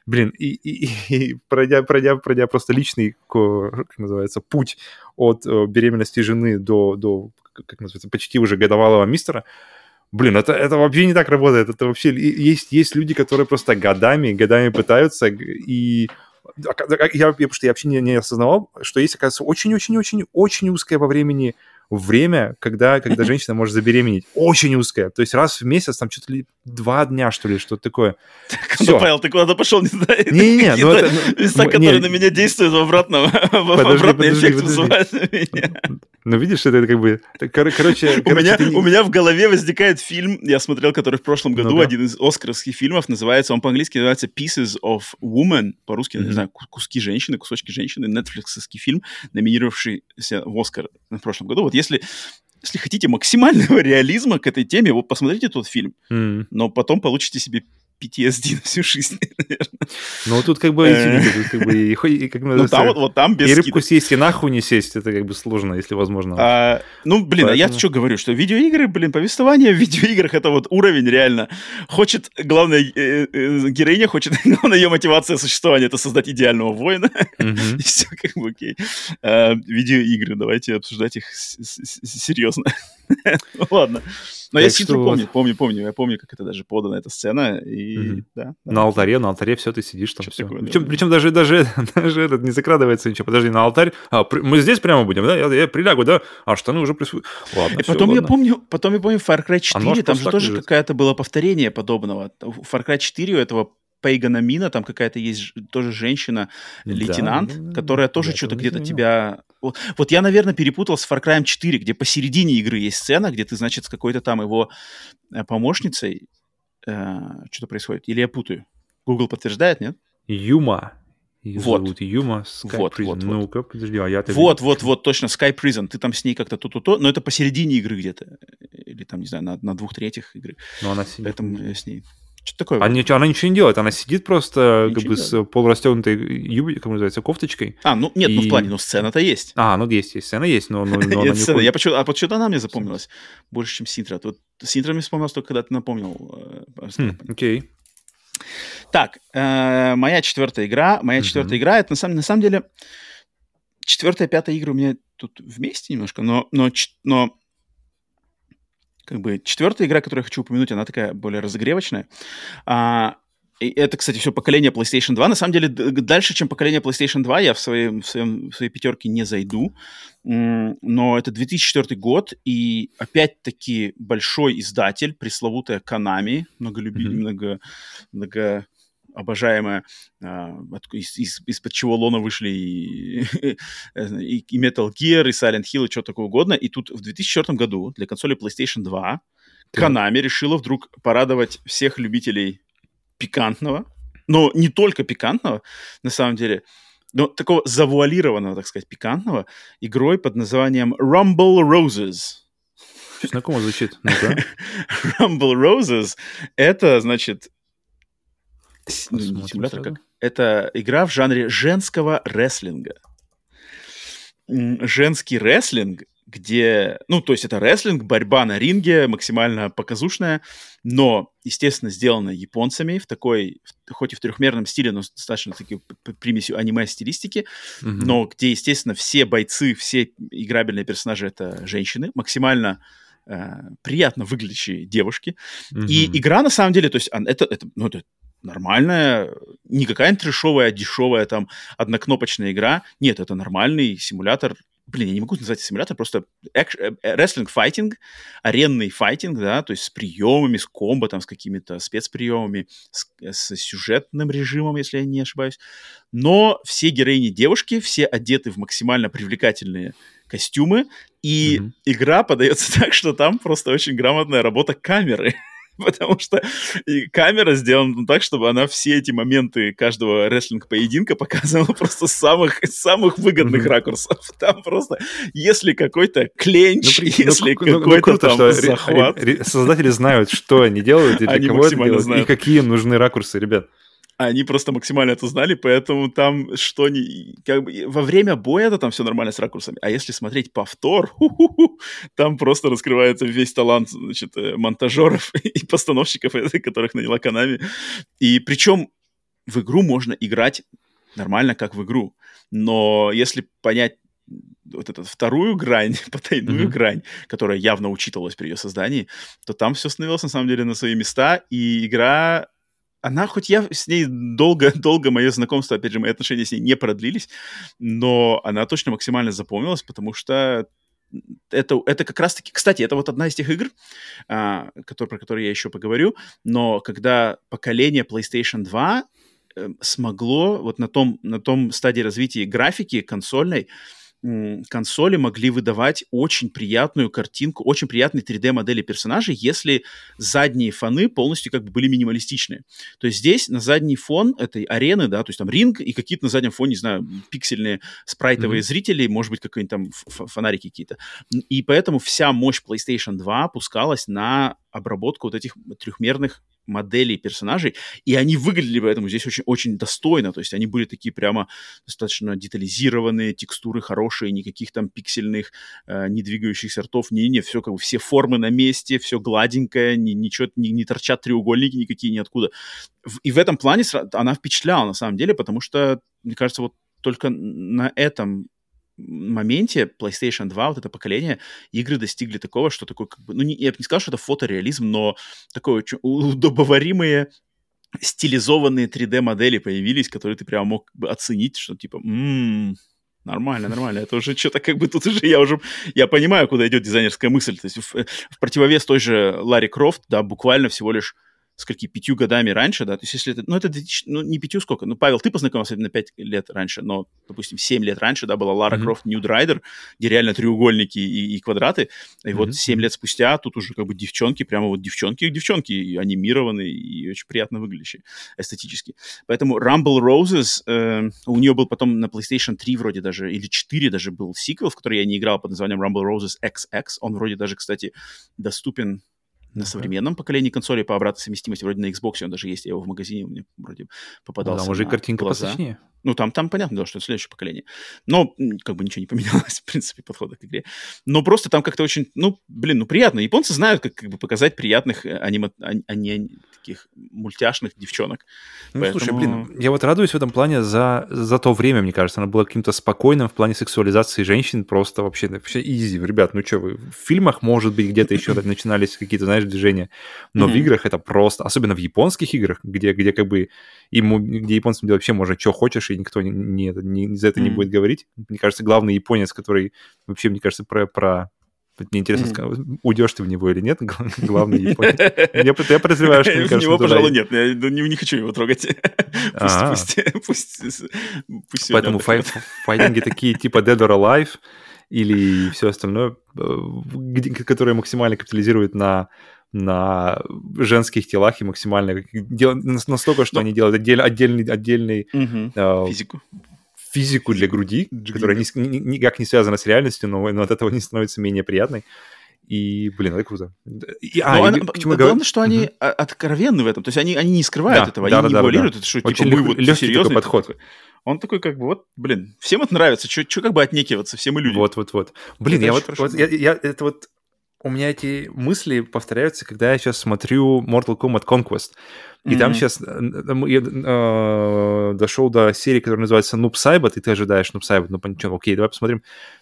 Блин, и, и, и пройдя, пройдя, пройдя просто личный, как называется, путь от э, беременности жены до, до, как называется, почти уже годовалого мистера, Блин, это, это вообще не так работает. Это вообще есть, есть люди, которые просто годами, годами пытаются, и я, потому что я вообще не, не осознавал, что есть, оказывается, очень-очень-очень-очень узкое во времени время, когда, когда женщина может забеременеть. Очень узкое. То есть раз в месяц, там что-то ли два дня, что ли, что-то такое. Так, ну, Павел, ты куда-то пошел, не знаю. Не-не, ну это... Ну, места, которые на меня действуют в обратном, в обратный эффект вызывают на меня. Ну, видишь, это как бы... Короче, у, меня, у меня в голове возникает фильм, я смотрел, который в прошлом году, ну, да. один из оскаровских фильмов, называется, он по-английски называется Pieces of Woman, по-русски, mm-hmm. не знаю, куски женщины, кусочки женщины, нетфликсовский фильм, номинировавшийся в Оскар в прошлом году. Вот если если хотите максимального реализма к этой теме, вот посмотрите тот фильм, mm. но потом получите себе PTSD на всю жизнь, наверное. Ну, тут как бы, извините, тут как бы, и, ну, там, вот, там без И рыбку съесть, и нахуй не сесть, это как бы сложно, если возможно. А, ну, блин, Поэтому... а я что говорю, что видеоигры, блин, повествование в видеоиграх, это вот уровень реально. Хочет, главная э, э, героиня хочет, главная ее мотивация существования, это создать идеального воина. И все как бы окей. А, видеоигры, давайте обсуждать их серьезно. Ладно. Но я Синтру помню, помню, помню, я помню, как это даже подана эта сцена, и mm-hmm. да, да. На алтаре, на алтаре все, ты сидишь там, все. Такое, причем, да. причем даже, даже, даже этот не закрадывается ничего, подожди, на алтарь, а, при... мы здесь прямо будем, да, я, я прилягу, да, а штаны уже присутствуют. Ладно, и все, потом ладно. я помню, потом я помню Far Cry 4, там же тоже какая-то было повторение подобного. Far Cry 4 у этого Пейгана Мина, там какая-то есть тоже женщина, лейтенант, да, которая тоже что-то где-то тебя... Вот, вот я, наверное, перепутал с Far Cry 4, где посередине игры есть сцена, где ты, значит, с какой-то там его э, помощницей что-то происходит. Или я путаю? Google подтверждает, нет? Юма. Ее вот. зовут Юма, Sky вот, Prison. Вот, Ну-ка, подожди, а я Вот, вот, вот, точно, Sky Prison. Ты там с ней как-то то-то-то, но это посередине игры где-то. Или там, не знаю, на, на двух третьих игры. Но она сидит. Поэтому я с ней. Что такое? Она, ничего, она ничего не делает, она сидит просто ничего как бы с полурастегнутой юбкой, как называется, кофточкой. А, ну нет, и... ну в плане, ну сцена-то есть. А, ну есть, есть, сцена есть, но, но, но она сцена. Я почему, а почему-то она мне запомнилась больше, чем Синтра. Вот Синтра мне вспомнилась только, когда ты напомнил. Э, хм, окей. Так, э, моя четвертая игра. Моя четвертая игра, это на самом, на самом деле четвертая, пятая игры у меня тут вместе немножко, но, но, но как бы четвертая игра, которую я хочу упомянуть, она такая более разогревочная. А, и это, кстати, все поколение PlayStation 2. На самом деле, дальше, чем поколение PlayStation 2, я в, своей, в, своем, в своей пятерке не зайду. Но это 2004 год, и опять-таки большой издатель, пресловутая Konami, многолюби... mm-hmm. много, много обожаемая, а, из, из, из-под чего лона вышли и, и, и Metal Gear, и Silent Hill, и что такое угодно. И тут в 2004 году для консоли PlayStation 2 Konami решила вдруг порадовать всех любителей пикантного, но не только пикантного, на самом деле, но такого завуалированного, так сказать, пикантного, игрой под названием Rumble Roses. Знакомо звучит. ну Rumble Roses — это, значит, симулятор как? Это игра в жанре женского рестлинга. Женский рестлинг, где, ну, то есть это рестлинг, борьба на ринге, максимально показушная, но, естественно, сделана японцами в такой, хоть и в трехмерном стиле, но достаточно таки примесью аниме-стилистики, mm-hmm. но где, естественно, все бойцы, все играбельные персонажи — это женщины, максимально э, приятно выглядящие девушки. Mm-hmm. И игра, на самом деле, то есть это, это, ну, это нормальная, не какая-нибудь трешовая, дешевая там однокнопочная игра. Нет, это нормальный симулятор. Блин, я не могу назвать симулятор, просто рестлинг-файтинг, э, аренный файтинг, да, то есть с приемами, с комбо, там, с какими-то спецприемами, с, с сюжетным режимом, если я не ошибаюсь. Но все героини девушки, все одеты в максимально привлекательные костюмы, и mm-hmm. игра подается так, что там просто очень грамотная работа камеры. потому что и камера сделана так, чтобы она все эти моменты каждого рестлинг-поединка показывала просто с самых, самых выгодных mm-hmm. ракурсов. Там просто, если какой-то кленч, ну, если ну, какой-то ну, круто, там что захват... создатели знают, что они делают, и для кого это делают, знают. и какие нужны ракурсы, ребят. Они просто максимально это знали, поэтому там что ни... Как бы, во время боя это там все нормально с ракурсами. А если смотреть повтор, там просто раскрывается весь талант значит, э, монтажеров и постановщиков, которых наняла Канами. И причем в игру можно играть нормально, как в игру. Но если понять вот эту вторую грань, потайную mm-hmm. грань, которая явно учитывалась при ее создании, то там все становилось на самом деле на свои места, и игра она, хоть я с ней долго-долго, мое знакомство, опять же, мои отношения с ней не продлились, но она точно максимально запомнилась, потому что это, это как раз-таки... Кстати, это вот одна из тех игр, а, который, про которые я еще поговорю, но когда поколение PlayStation 2 э, смогло вот на том, на том стадии развития графики консольной консоли могли выдавать очень приятную картинку, очень приятные 3D-модели персонажей, если задние фоны полностью как бы были минималистичные. То есть здесь на задний фон этой арены, да, то есть там ринг и какие-то на заднем фоне, не знаю, пиксельные спрайтовые mm-hmm. зрители, может быть, какие-нибудь там фонарики какие-то. И поэтому вся мощь PlayStation 2 пускалась на обработку вот этих трехмерных моделей персонажей, и они выглядели поэтому здесь очень, очень достойно, то есть они были такие прямо достаточно детализированные, текстуры хорошие, никаких там пиксельных, э, не двигающихся ртов, не-не, все как бы, все формы на месте, все гладенькое, ни, ничего, не, не торчат треугольники никакие ниоткуда. И в этом плане она впечатляла на самом деле, потому что, мне кажется, вот только на этом моменте PlayStation 2, вот это поколение, игры достигли такого, что такое, как бы, ну, не, я бы не сказал, что это фотореализм, но такое очень удобоваримые стилизованные 3D-модели появились, которые ты прямо мог оценить, что типа, м-м, нормально, нормально, это уже что-то как бы тут уже я уже, я понимаю, куда идет дизайнерская мысль. То есть в, в противовес той же Ларри Крофт, да, буквально всего лишь скольки, пятью годами раньше, да, то есть если это, ну, это, ну, не пятью сколько, ну, Павел, ты познакомился на пять лет раньше, но, допустим, семь лет раньше, да, была Лара mm-hmm. Крофт Ньюд Райдер, где реально треугольники и, и квадраты, и mm-hmm. вот семь лет спустя тут уже как бы девчонки, прямо вот девчонки-девчонки, и анимированные и очень приятно выглядящие эстетически. Поэтому Rumble Roses, э, у нее был потом на PlayStation 3 вроде даже, или 4 даже был сиквел, в который я не играл под названием Rumble Roses XX, он вроде даже, кстати, доступен на uh-huh. современном поколении консолей по обратной совместимости, вроде на Xbox он даже есть, я его в магазине мне вроде попадался. Ну, там уже картинка глаза. посочнее. Ну, там, там понятно, да, что это следующее поколение. Но как бы ничего не поменялось, в принципе, подхода к игре. Но просто там как-то очень, ну, блин, ну, приятно. Японцы знают, как, как бы показать приятных э, аниме, а, а не таких мультяшных девчонок. Ну, Поэтому... слушай, блин, я вот радуюсь в этом плане за, за то время, мне кажется. Оно было каким-то спокойным в плане сексуализации женщин, просто вообще, вообще изи. Ребят, ну что вы, в фильмах, может быть, где-то еще начинались какие-то, знаешь, движения, но mm-hmm. в играх это просто, особенно в японских играх, где, где как бы ему, где японцам вообще можно что хочешь, и никто не, не, не, за это mm-hmm. не будет говорить. Мне кажется, главный японец, который вообще, мне кажется, про, про мне интересно, mm-hmm. уйдешь ты в него или нет, главный японец. Я, подозреваю, что, мне кажется... Него, пожалуй, нет. Я не, хочу его трогать. Пусть, пусть, пусть, Поэтому файтинги такие типа Dead or Alive или все остальное, э, которые максимально капитализируют на на женских телах и максимально дел, настолько, что Но... они делают отдель, отдельный отдельный угу. э, физику физику для груди, Джигли. которая ни, ни, никак не связана с реальностью, но, но от этого не становится менее приятной. И, блин, это круто. И, а, она, почему главное, говорю? что они угу. откровенны в этом. То есть они, они не скрывают да, этого, да, они да, не. Да, да. Это что, Очень типа, мы вот легкий серьезный подход. Такой. Он такой, как бы, вот, блин, всем это нравится, что как бы отнекиваться, все мы люди. Вот-вот-вот. Блин, я вот, вот я, я, это вот у меня эти мысли повторяются, когда я сейчас смотрю Mortal Kombat Conquest. И mm-hmm. там сейчас э, я э, дошел до серии, которая называется Noob Saibot, и ты ожидаешь Noob Saibot, ну, ничего, окей, давай посмотрим.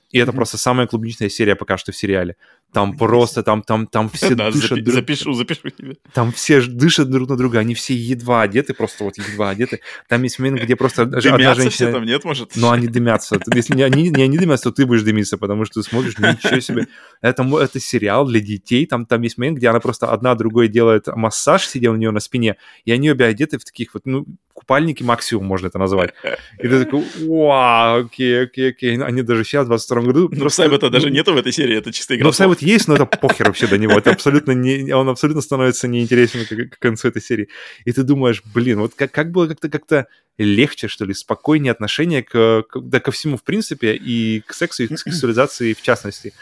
И это mm-hmm. просто самая клубничная серия пока что в сериале. Там просто, там, там, там все да, дышат... Запи- друг... Запишу, запишу тебе. Там все дышат друг на друга, они все едва одеты, просто вот едва одеты. Там есть момент, где просто одна женщина... все там, нет, может? Но они дымятся. Если не они, не они дымятся, то ты будешь дымиться, потому что ты смотришь, ничего себе. Это, это сериал для детей, там, там есть момент, где она просто одна другой делает массаж, сидя у нее на спине, и они обе одеты в таких вот, ну, купальники максимум можно это назвать. И ты такой, вау, окей, окей, окей. Они даже сейчас, в 22 году... Ну, просто... Сайбета даже ну, нету в этой серии, это чисто игра. Ну, Сайбет есть, но это похер вообще до него. Это абсолютно не... Он абсолютно становится неинтересен к, к концу этой серии. И ты думаешь, блин, вот как, как было как-то как-то легче, что ли, спокойнее отношение к, к, да, ко всему в принципе, и к сексу, и к сексуализации в частности.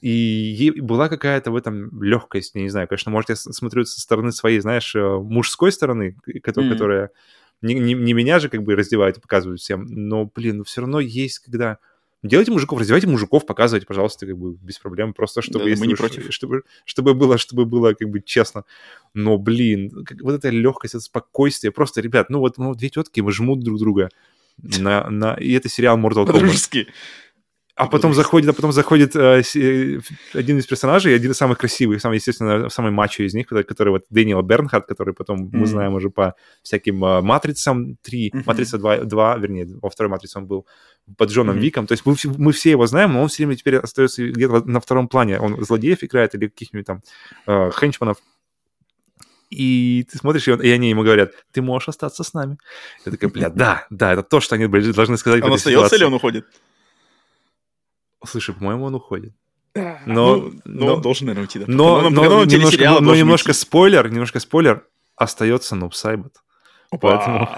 И была какая-то в этом легкость, я не знаю, конечно, может, я смотрю со стороны своей, знаешь, э, мужской стороны, которая, mm-hmm. которая не, не, не меня же как бы раздевают и показывают всем, но, блин, ну все равно есть, когда Делайте мужиков, раздевайте мужиков, показывайте, пожалуйста, как бы без проблем. Просто чтобы, да, если мы не против. Чтобы, чтобы было, чтобы было как бы честно. Но, блин, как, вот эта легкость, это спокойствие. Просто, ребят, ну вот ну, две тетки жмут друг друга. На, на, и это сериал Mortal Kombat. А потом заходит, а потом заходит э, э, один из персонажей, один из самых красивых, самый, естественно, самый мачо из них, который, который вот Дэниел Бернхард, который потом mm-hmm. мы знаем уже по всяким э, Матрицам 3, mm-hmm. Матрица 2, 2, вернее, во второй Матрице он был под Джоном mm-hmm. Виком. То есть мы, мы все его знаем, но он все время теперь остается где-то на втором плане. Он злодеев играет или каких-нибудь там э, хенчманов. И ты смотришь, и, он, и они ему говорят, ты можешь остаться с нами. Я такой, бля, да, да, это то, что они должны сказать. Он остается ситуации. или он уходит? Слушай, по-моему, он уходит. Но, ну, но, но должен, наверное, уйти. Да. Но, но, но, немножко, но немножко уйти. спойлер, немножко спойлер, остается Нуб Сайбот. Поэтому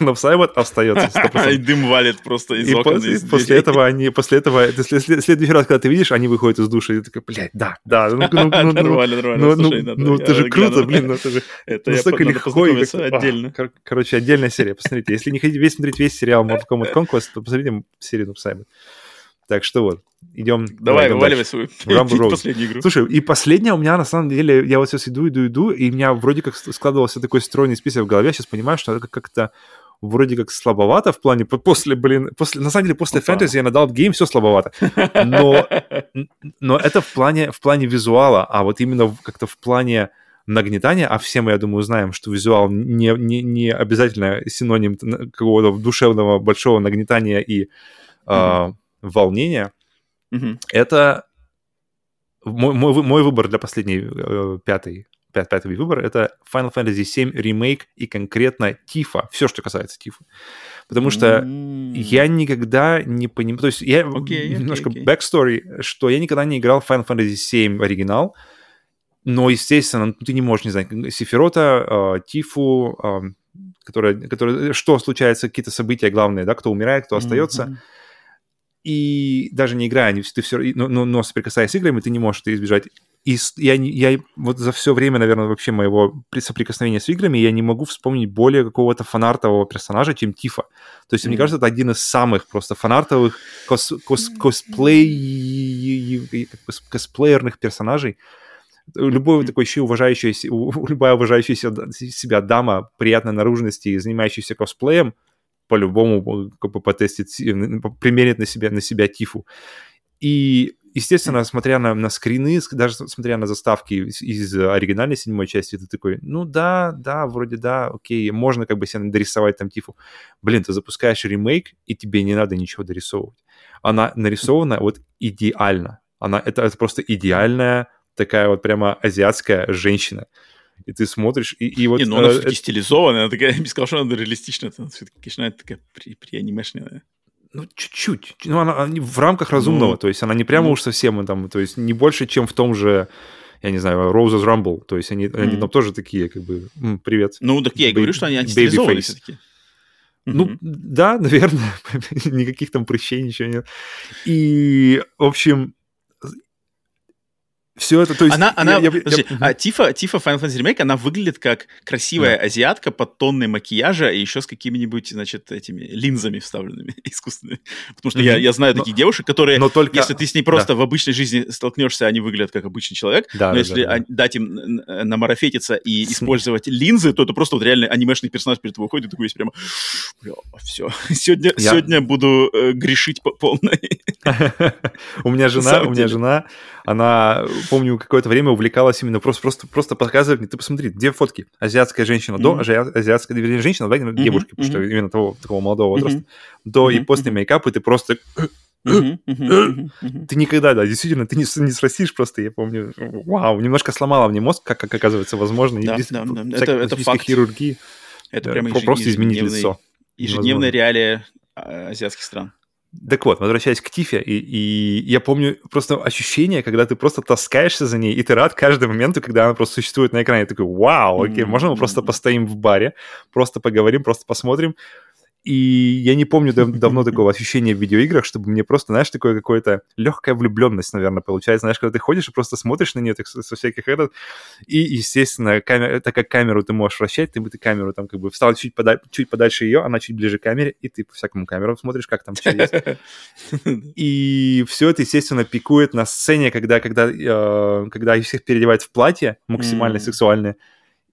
Нуб Сайбот остается. И дым валит просто из и окон. После, из после этого они, после этого, следующий раз, когда ты видишь, они выходят из душа, и ты такой, блядь, да, да. Ну, ну, ну, нормально, нормально. Ну, ну, ну это же круто, блин, ну это же настолько легко. отдельно. Короче, отдельная серия, посмотрите. Если не хотите весь смотреть весь сериал Mortal Kombat Conquest, то посмотрите серию Нуб Сайбот. Так что вот, идем. Давай, вываливай свою последнюю игру. Слушай, и последняя у меня, на самом деле, я вот сейчас иду, иду, иду, и у меня вроде как складывался такой стройный список в голове, я сейчас понимаю, что это как-то вроде как слабовато в плане после, блин, после, на самом деле после Опа. фэнтези я надал гейм все слабовато, но, но это в плане, в плане визуала, а вот именно как-то в плане нагнетания, а все мы, я думаю, знаем, что визуал не, не, не обязательно синоним какого-то душевного большого нагнетания и mm-hmm. э, волнения, mm-hmm. это мой, мой, мой выбор для последней э, пятой пятый выбор, это Final Fantasy VII ремейк и конкретно Тифа, все, что касается Тифа. Потому что mm-hmm. я никогда не понимаю, то есть я okay, немножко okay, okay. backstory, что я никогда не играл в Final Fantasy VII оригинал, но, естественно, ты не можешь не знать Сефирота, э, Тифу, э, которая, которая, что случается, какие-то события главные, да, кто умирает, кто остается. Mm-hmm. И даже не играя, ты все, но, но, но соприкасаясь с играми, ты не можешь это избежать. И я, я вот за все время, наверное, вообще моего соприкосновения с играми я не могу вспомнить более какого-то фанартового персонажа, чем Тифа. То есть, mm-hmm. мне кажется, это один из самых просто фанартовых кос, кос, косплей, косплеерных персонажей. Любой такой еще уважающийся, любая уважающая себя дама приятной наружности, занимающаяся косплеем, по-любому как бы потестить, примерить на себя, на себя Тифу. И естественно, смотря на, на скрины, даже смотря на заставки из, из оригинальной седьмой части, ты такой, ну да, да, вроде да, окей, можно как бы себе дорисовать там тифу. Блин, ты запускаешь ремейк, и тебе не надо ничего дорисовывать. Она нарисована вот идеально. Она, это, это просто идеальная такая вот прямо азиатская женщина. И ты смотришь, и, и вот... Не, ну она э, все-таки стилизованная, она такая, я бы сказал, что она реалистичная, она все-таки, конечно, она такая при, при анимешная ну, чуть-чуть. Ну, она, она в рамках разумного, ну, то есть она не прямо ну, уж совсем там, то есть не больше, чем в том же, я не знаю, Roses Rumble, то есть они, mm. они там тоже такие, как бы, привет. Ну, так я и говорю, что они антистилизованы все-таки. Ну, mm-hmm. да, наверное, никаких там прыщей, ничего нет. И, в общем, все это, то есть... Она, она, я, подожди, я... А, Тифа, Тифа Final Fantasy Remake, она выглядит как красивая да. азиатка под тонной макияжа и еще с какими-нибудь, значит, этими линзами вставленными искусственными. Потому что mm-hmm. я, я знаю но, таких девушек, которые, но только... если ты с ней просто да. в обычной жизни столкнешься, они выглядят как обычный человек, да, но да, если да, да. дать им намарафетиться и использовать линзы, то это просто вот реально анимешный персонаж перед тобой ходит, и такой есть прямо, бля, все, сегодня, я... сегодня буду э, грешить по полной. У меня жена, у меня жена, она помню, какое-то время увлекалась именно просто, просто, просто показывать мне, ты посмотри, где фотки? Азиатская женщина до, mm-hmm. азиатская вернее, женщина, да, mm-hmm. девушки, потому что именно того, такого молодого возраста, до и после мейкапа ты просто... Ты никогда, да, действительно, ты не, не срастишь просто, я помню, вау, немножко сломала мне мозг, как, как оказывается возможно, да, без, да, да. Это, это факт. хирургии. Это прямо просто изменить лицо. Ежедневная реалия а, азиатских стран. Так вот, возвращаясь к Тифе, и, и я помню просто ощущение, когда ты просто таскаешься за ней, и ты рад каждому моменту, когда она просто существует на экране. Я такой, вау, окей, можно мы просто постоим в баре, просто поговорим, просто посмотрим. И я не помню дав- давно такого ощущения в видеоиграх, чтобы мне просто, знаешь, такое какое-то легкая влюбленность, наверное, получается. Знаешь, когда ты ходишь и просто смотришь на нее так, со всяких этот, и, естественно, камера, так как камеру ты можешь вращать, ты, бы ты камеру там как бы встал чуть, пода- чуть подальше ее, она чуть ближе к камере, и ты по всякому камеру смотришь, как там все есть. И все это, естественно, пикует на сцене, когда, когда, э, когда их всех переодевают в платье максимально сексуальное,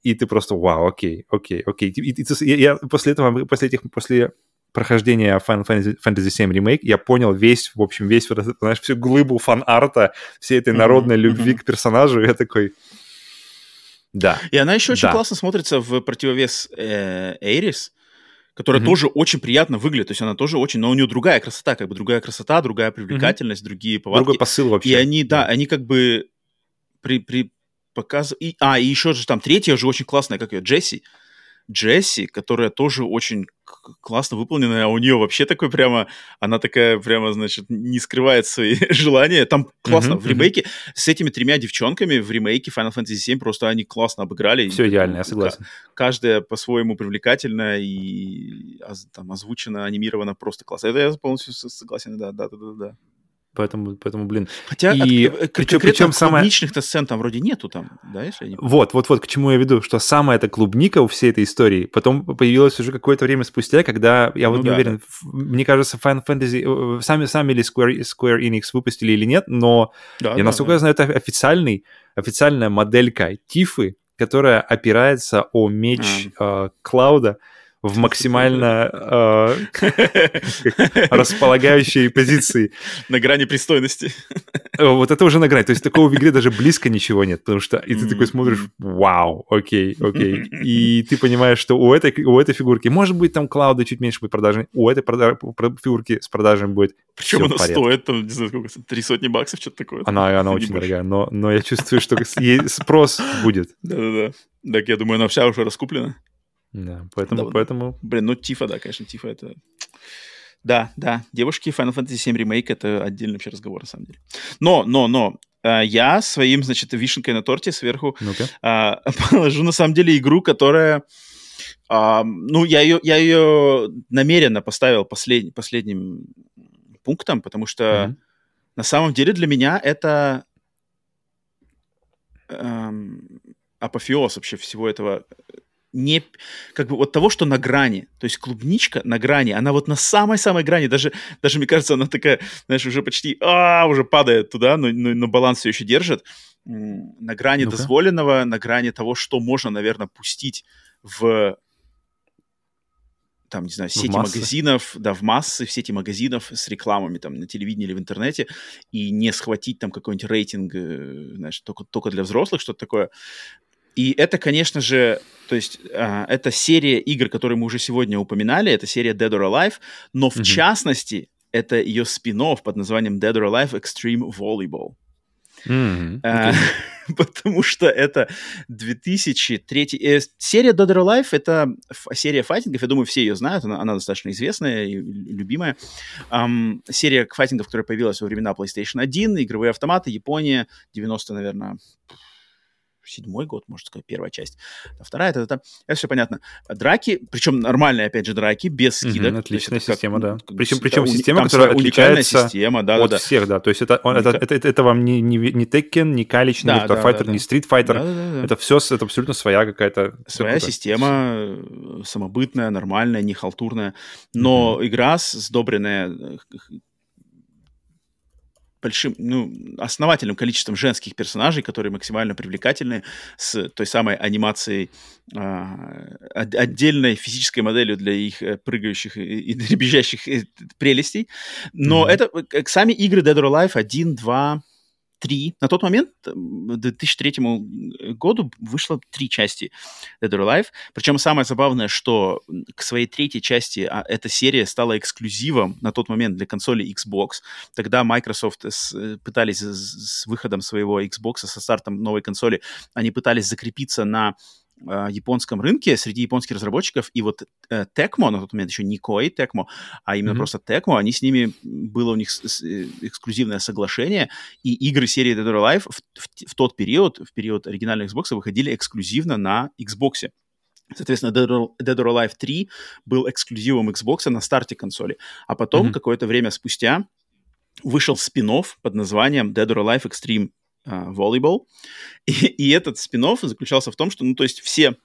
и ты просто, вау, окей, окей, окей. И, и, и, я после этого, после этих, после прохождения Final Fantasy, Fantasy VII Remake, я понял весь, в общем, весь, знаешь, всю глыбу фан-арта, всей этой народной mm-hmm, любви mm-hmm. к персонажу, я такой... Да. И она еще очень да. классно смотрится в противовес э, Эйрис, которая mm-hmm. тоже очень приятно выглядит. То есть она тоже очень... Но у нее другая красота, как бы другая красота, другая привлекательность, mm-hmm. другие повадки. Другой посыл вообще. И они, да, да они как бы при, при, показывает... А, и еще же там третья же очень классная, как ее, Джесси. Джесси, которая тоже очень классно выполненная, а у нее вообще такой прямо, она такая прямо, значит, не скрывает свои желания. Там классно. Uh-huh, в ремейке uh-huh. с этими тремя девчонками в ремейке Final Fantasy VII просто они классно обыграли. Все идеально, я согласен. Каждая по-своему привлекательна и там озвучена, анимирована просто классно. Это я полностью согласен, да, да, да, да. да. Поэтому, поэтому, блин. Хотя и от, причем, причем самое... клубничных-то сцен там вроде нету там, да, если я не Вот, вот, вот, к чему я веду, что самая эта клубника у всей этой истории потом появилась уже какое-то время спустя, когда, я ну, вот да. не уверен, мне кажется, Final Fantasy, э, сами, сами ли Square, Square Enix выпустили или нет, но да, я, да, насколько да. я знаю, это официальный, официальная моделька Тифы, которая опирается о меч а. э, Клауда, в максимально э, располагающей позиции. На грани пристойности. Вот это уже на грани. То есть такого в игре даже близко ничего нет, потому что и ты такой смотришь, вау, окей, окей. И ты понимаешь, что у этой, у этой фигурки, может быть, там клауды чуть меньше будет продажи, у этой фигурки с продажами будет Причем она стоит, там, не знаю, сколько, три сотни баксов, что-то такое. Она, она очень дорогая, но, но я чувствую, что спрос будет. Да-да-да. Так, я думаю, она вся уже раскуплена. Да, поэтому, да, поэтому... Блин, ну Тифа, да, конечно, Тифа это... Да, да, девушки Final Fantasy VII Remake это отдельный вообще разговор, на самом деле. Но, но, но, э, я своим, значит, вишенкой на торте сверху ну э, положу, на самом деле, игру, которая... Э, ну, я ее, я ее намеренно поставил послед, последним пунктом, потому что mm-hmm. на самом деле для меня это эм, апофеоз вообще всего этого не как бы вот того, что на грани. То есть клубничка на грани, она вот на самой-самой грани. Даже, даже мне кажется, она такая, знаешь, уже почти а, уже падает туда, но, но, но баланс все еще держит. На грани ну дозволенного, на грани того, что можно, наверное, пустить в там, не знаю, сети магазинов, да, в массы, в сети магазинов с рекламами там на телевидении или в интернете, и не схватить там какой-нибудь рейтинг, э, знаешь, только, только для взрослых, что-то такое. И это, конечно же, то есть э, это серия игр, которые мы уже сегодня упоминали, это серия Dead or Alive, но в mm-hmm. частности это ее спин под названием Dead or Alive Extreme Volleyball. Mm-hmm. Okay. Потому что это 2003... Э, серия Dead or Alive — это серия файтингов, я думаю, все ее знают, она, она достаточно известная и любимая. Um, серия файтингов, которая появилась во времена PlayStation 1, игровые автоматы, Япония, 90, наверное, седьмой год, можно сказать, первая часть. А вторая, это, это, это все понятно. Драки, причем нормальные, опять же, драки, без скидок. Mm-hmm, отличная есть, система, как, да. Причем, причем уни- система, которая отличается система, да, от да, всех, да. То есть это, он, это, это, это, это вам не, не, не Tekken, не Калич, не да, Virtua да, Fighter, да, не Street Fighter. Да, да, да. Это все, это абсолютно своя какая-то... Своя система, э, самобытная, нормальная, не халтурная, но mm-hmm. игра, сдобренная э, большим, ну, основательным количеством женских персонажей, которые максимально привлекательны, с той самой анимацией, э, отдельной физической моделью для их э, прыгающих и, и дребезжащих э, прелестей. Но mm-hmm. это, э, сами игры Dead or Alive 1, 2, три. На тот момент, в 2003 году, вышло три части Dead or Alive. Причем самое забавное, что к своей третьей части а, эта серия стала эксклюзивом на тот момент для консоли Xbox. Тогда Microsoft с, э, пытались с, с выходом своего Xbox, со стартом новой консоли, они пытались закрепиться на э, японском рынке среди японских разработчиков, и вот э, Tecmo, на тот момент еще не Koei Tecmo, а именно mm-hmm. просто Tecmo, они с ними, было у них с, э, эксклюзивное соглашение, и игры серии Dead or Alive в, в, в тот период, в период оригинальных Xbox, выходили эксклюзивно на Xbox. Соответственно, Dead or, Dead or Alive 3 был эксклюзивом Xbox на старте консоли. А потом, mm-hmm. какое-то время спустя, вышел спин под названием Dead or Alive Extreme uh, Volleyball. И, и этот спин заключался в том, что, ну, то есть все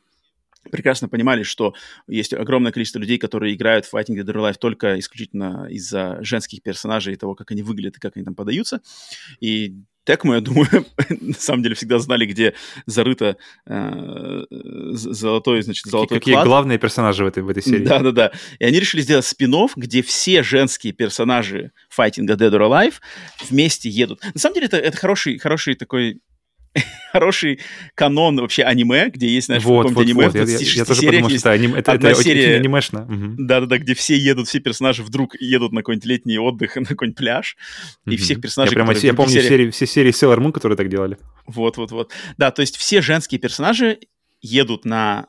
прекрасно понимали, что есть огромное количество людей, которые играют в Fighting Dead or Alive только исключительно из-за женских персонажей и того, как они выглядят и как они там подаются. И Текмо, я думаю, на самом деле всегда знали, где зарыто э, золотой, значит, золотой Какие клад. главные персонажи в этой, в этой серии. Да-да-да. И они решили сделать спин где все женские персонажи файтинга Dead or Alive вместе едут. На самом деле это, это хороший, хороший такой хороший канон вообще аниме, где есть, знаешь, вот, в вот, аниме вот. в 26 я, я тоже подумал, что это, аним... это, это серия, анимешно. Да-да-да, где все едут, все персонажи вдруг едут на какой-нибудь летний отдых, на какой-нибудь пляж, угу. и всех персонажей... Я, прямо, я помню серии... серии, все серии Sailor Moon, которые так делали. Вот-вот-вот. Да, то есть все женские персонажи едут на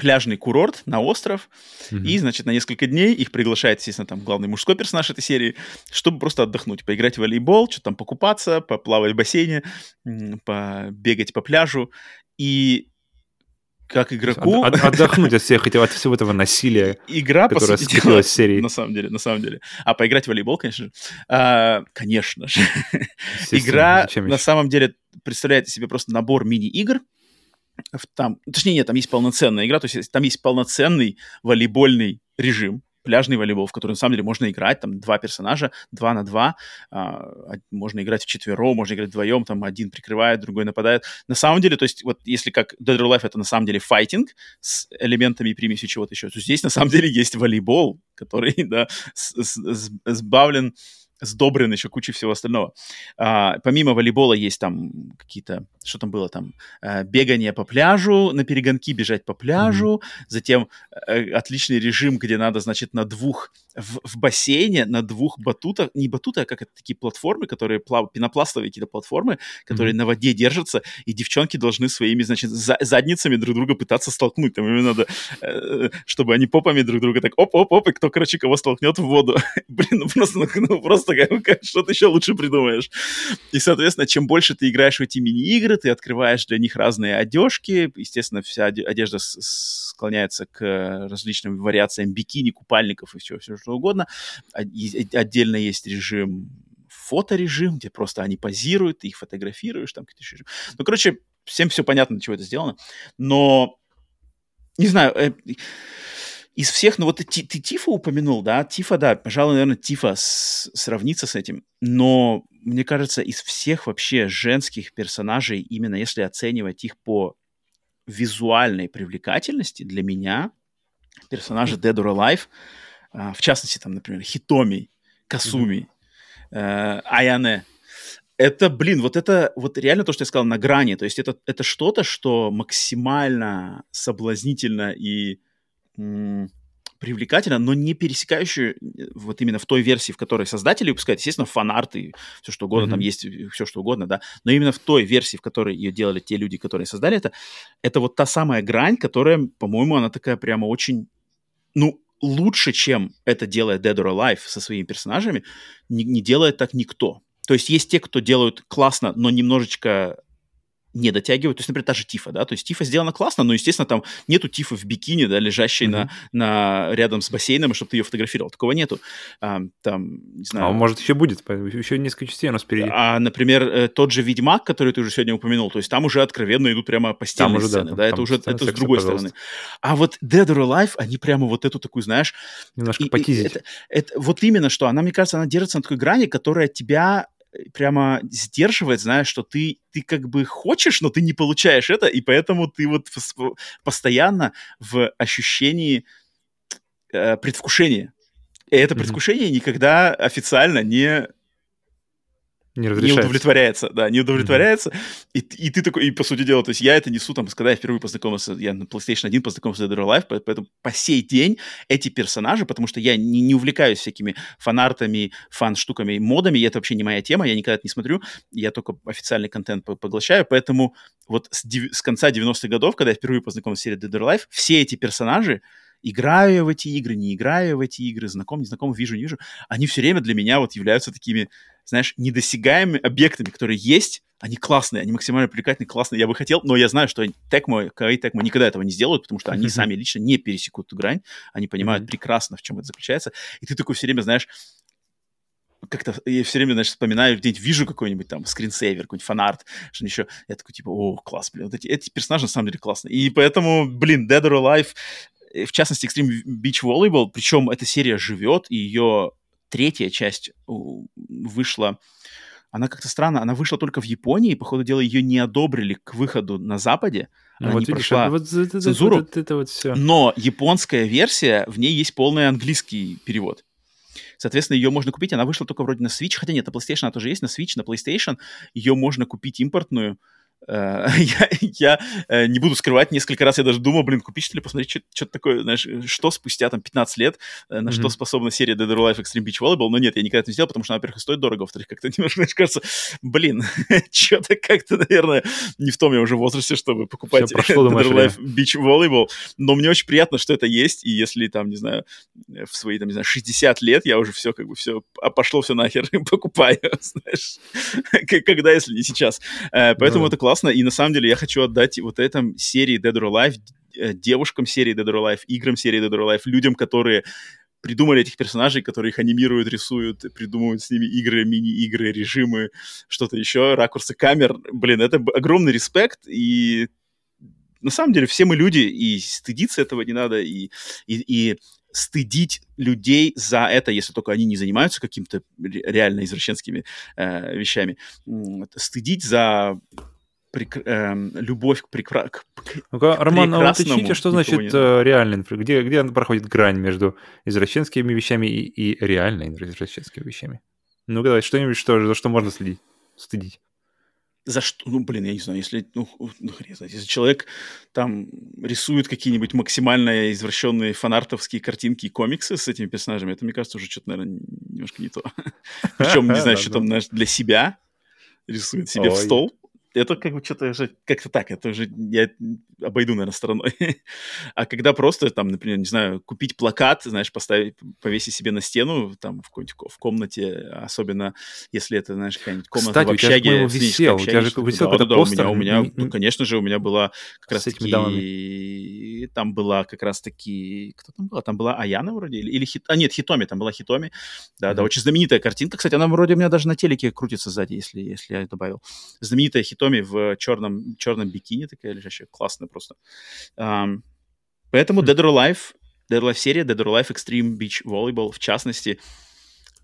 пляжный курорт на остров, mm-hmm. и, значит, на несколько дней их приглашает, естественно, там главный мужской персонаж этой серии, чтобы просто отдохнуть, поиграть в волейбол, что-то там покупаться, поплавать в бассейне, побегать по пляжу, и как игроку... От, отдохнуть от всех от всего этого насилия, Игра, которое скопилось в серии. На самом деле, на самом деле. А поиграть в волейбол, конечно же. А, конечно же. Игра, на самом деле, представляет себе просто набор мини-игр, там, точнее, нет, там есть полноценная игра, то есть там есть полноценный волейбольный режим, пляжный волейбол, в который на самом деле можно играть, там два персонажа, два на два, а, можно играть в четверо, можно играть вдвоем, там один прикрывает, другой нападает. На самом деле, то есть вот если как Dead or Alive это на самом деле файтинг с элементами примесью чего-то еще, то здесь на самом деле есть волейбол, который, да, сбавлен сдобрен еще кучей всего остального. А, помимо волейбола есть там какие-то, что там было там, а, бегание по пляжу, на перегонки бежать по пляжу, mm-hmm. затем а, отличный режим, где надо, значит, на двух, в, в бассейне, на двух батутах, не батуты, а как это такие платформы, которые плавают, пенопластовые какие-то платформы, которые mm-hmm. на воде держатся, и девчонки должны своими, значит, за, задницами друг друга пытаться столкнуть. Там им надо, э, чтобы они попами друг друга так оп-оп-оп, и кто, короче, кого столкнет в воду. Блин, ну просто, ну, просто просто что ты еще лучше придумаешь. И, соответственно, чем больше ты играешь в эти мини-игры, ты открываешь для них разные одежки. Естественно, вся одежда склоняется к различным вариациям бикини, купальников и все, все что угодно. Отдельно есть режим фоторежим, где просто они позируют, ты их фотографируешь, там какие-то режим. Ну, короче, всем все понятно, для чего это сделано. Но, не знаю, э, из всех, ну вот ты, ты Тифа упомянул, да, Тифа, да, пожалуй, наверное, Тифа с, сравнится с этим, но мне кажется, из всех вообще женских персонажей, именно если оценивать их по визуальной привлекательности, для меня персонажи Dead or Alive, а, в частности, там, например, Хитоми, Касуми, mm-hmm. Аяне, это, блин, вот это вот реально то, что я сказал, на грани. То есть это, это что-то, что максимально соблазнительно и привлекательно, но не пересекающую э, вот именно в той версии, в которой создатели выпускают, естественно, фанарты, все что угодно, mm-hmm. там есть э, все что угодно, да, но именно в той версии, в которой ее делали те люди, которые создали это, это вот та самая грань, которая, по-моему, она такая прямо очень, ну, лучше, чем это делает Dead or Alive со своими персонажами, не, не делает так никто. То есть есть те, кто делают классно, но немножечко не дотягивают. То есть, например, та же Тифа, да, то есть Тифа сделана классно, но, естественно, там нету Тифы в бикини, да, лежащей mm-hmm. на, на, рядом с бассейном, чтобы ты ее фотографировал. Такого нету. А, там, не знаю... А может, еще будет, еще несколько частей у нас впереди. А, например, э, тот же Ведьмак, который ты уже сегодня упомянул, то есть там уже откровенно идут прямо постельные там уже, сцены, да, да это уже это с другой пожалуйста. стороны. А вот Dead or Alive, они прямо вот эту такую, знаешь... Немножко и, потизить. Это, это, вот именно что, она, мне кажется, она держится на такой грани, которая тебя прямо сдерживает, знаешь, что ты, ты как бы хочешь, но ты не получаешь это, и поэтому ты вот постоянно в ощущении э, предвкушения. И это предвкушение mm-hmm. никогда официально не не, не удовлетворяется, да, не удовлетворяется. Mm-hmm. И, и ты такой, и по сути дела, то есть я это несу, там, когда я впервые познакомился, я на PlayStation 1 познакомился с Dead or Alive, поэтому по сей день эти персонажи, потому что я не, не увлекаюсь всякими фанартами, фан-штуками, модами, это вообще не моя тема, я никогда это не смотрю, я только официальный контент поглощаю, поэтому вот с, с конца 90-х годов, когда я впервые познакомился с серией Dead or Alive, все эти персонажи, играю я в эти игры, не играю в эти игры, знаком, не знаком, вижу, не вижу, они все время для меня вот являются такими, знаешь, недосягаемыми объектами, которые есть, они классные, они максимально привлекательные, классные. Я бы хотел, но я знаю, что Tecmo, Kawaii Tecmo никогда этого не сделают, потому что они mm-hmm. сами лично не пересекут эту грань, они понимают mm-hmm. прекрасно, в чем это заключается, и ты такой все время, знаешь, как-то я все время, значит, вспоминаю, где-нибудь вижу какой-нибудь там скринсейвер, какой-нибудь фанарт, что еще, я такой, типа, о, класс, блин, вот эти, эти персонажи на самом деле классные. И поэтому, блин, Dead or Alive Э, в частности, Extreme Beach Volleyball, причем эта серия живет, и ее третья часть вышла, она как-то странно, она вышла только в Японии, по ходу дела ее не одобрили к выходу на Западе, ну она вот не видишь, прошла вот, это, цензуру, вот, это, это вот все. но японская версия, в ней есть полный английский перевод. Соответственно, ее можно купить, она вышла только вроде на Switch, хотя нет, на PlayStation она тоже есть, на Switch, на PlayStation ее можно купить импортную, Э, я, я э, не буду скрывать, несколько раз я даже думал, блин, купить что ли, посмотреть, что-то такое, знаешь, что спустя там 15 лет, э, на mm-hmm. что способна серия Dead or Alive Extreme Beach Volleyball, но нет, я никогда это не сделал, потому что, во-первых, стоит дорого, во-вторых, как-то немножко, знаешь, кажется, блин, что-то как-то, наверное, не в том я уже возрасте, чтобы покупать прошло, Dead or Alive Beach Volleyball, но мне очень приятно, что это есть, и если там, не знаю, в свои, там, не знаю, 60 лет я уже все, как бы, все, а пошло все нахер, покупаю, знаешь, когда, если не сейчас. Поэтому mm-hmm. это классно, и на самом деле я хочу отдать вот этом серии Dead or Alive, э, девушкам серии Dead or Alive, играм серии Dead or Alive, людям, которые придумали этих персонажей, которые их анимируют, рисуют, придумывают с ними игры, мини-игры, режимы, что-то еще, ракурсы камер. Блин, это огромный респект, и на самом деле все мы люди, и стыдиться этого не надо, и, и, и стыдить людей за это, если только они не занимаются какими-то реально извращенскими э, вещами, стыдить за прек... э, любовь к, прекра... к, ну Роман, а уточните, что значит э, реальный, где, где проходит грань между извращенскими вещами и, и реально извращенскими вещами? Ну, давай, что-нибудь, что, за что можно следить, стыдить. За что? Ну, блин, я не знаю, если, ну, ну хрен знает, если человек там рисует какие-нибудь максимально извращенные фанартовские картинки и комиксы с этими персонажами, это, мне кажется, уже что-то, наверное, немножко не то. Причем, не знаю, что там для себя рисует себе в стол это как бы что-то уже как-то так, это уже я обойду, наверное, стороной. а когда просто там, например, не знаю, купить плакат, знаешь, поставить, повесить себе на стену там в, в комнате, особенно если это, знаешь, какая-нибудь комната Кстати, в общаге. у тебя же, висел, у тебя же висел да, да, постер. У меня, у меня ну, конечно же, у меня была как раз таки, там была как раз таки, кто там была? Там была Аяна вроде, или, или Хит... а нет, Хитоми, там была Хитоми, да, mm-hmm. да, очень знаменитая картинка, кстати, она вроде у меня даже на телеке крутится сзади, если, если я добавил. Знаменитая Хитоми Томи в черном, черном бикини, такая лежащая, классная просто. Um, поэтому Dead or Alive, Dead or Alive серия, Dead or Alive Extreme Beach Volleyball, в частности,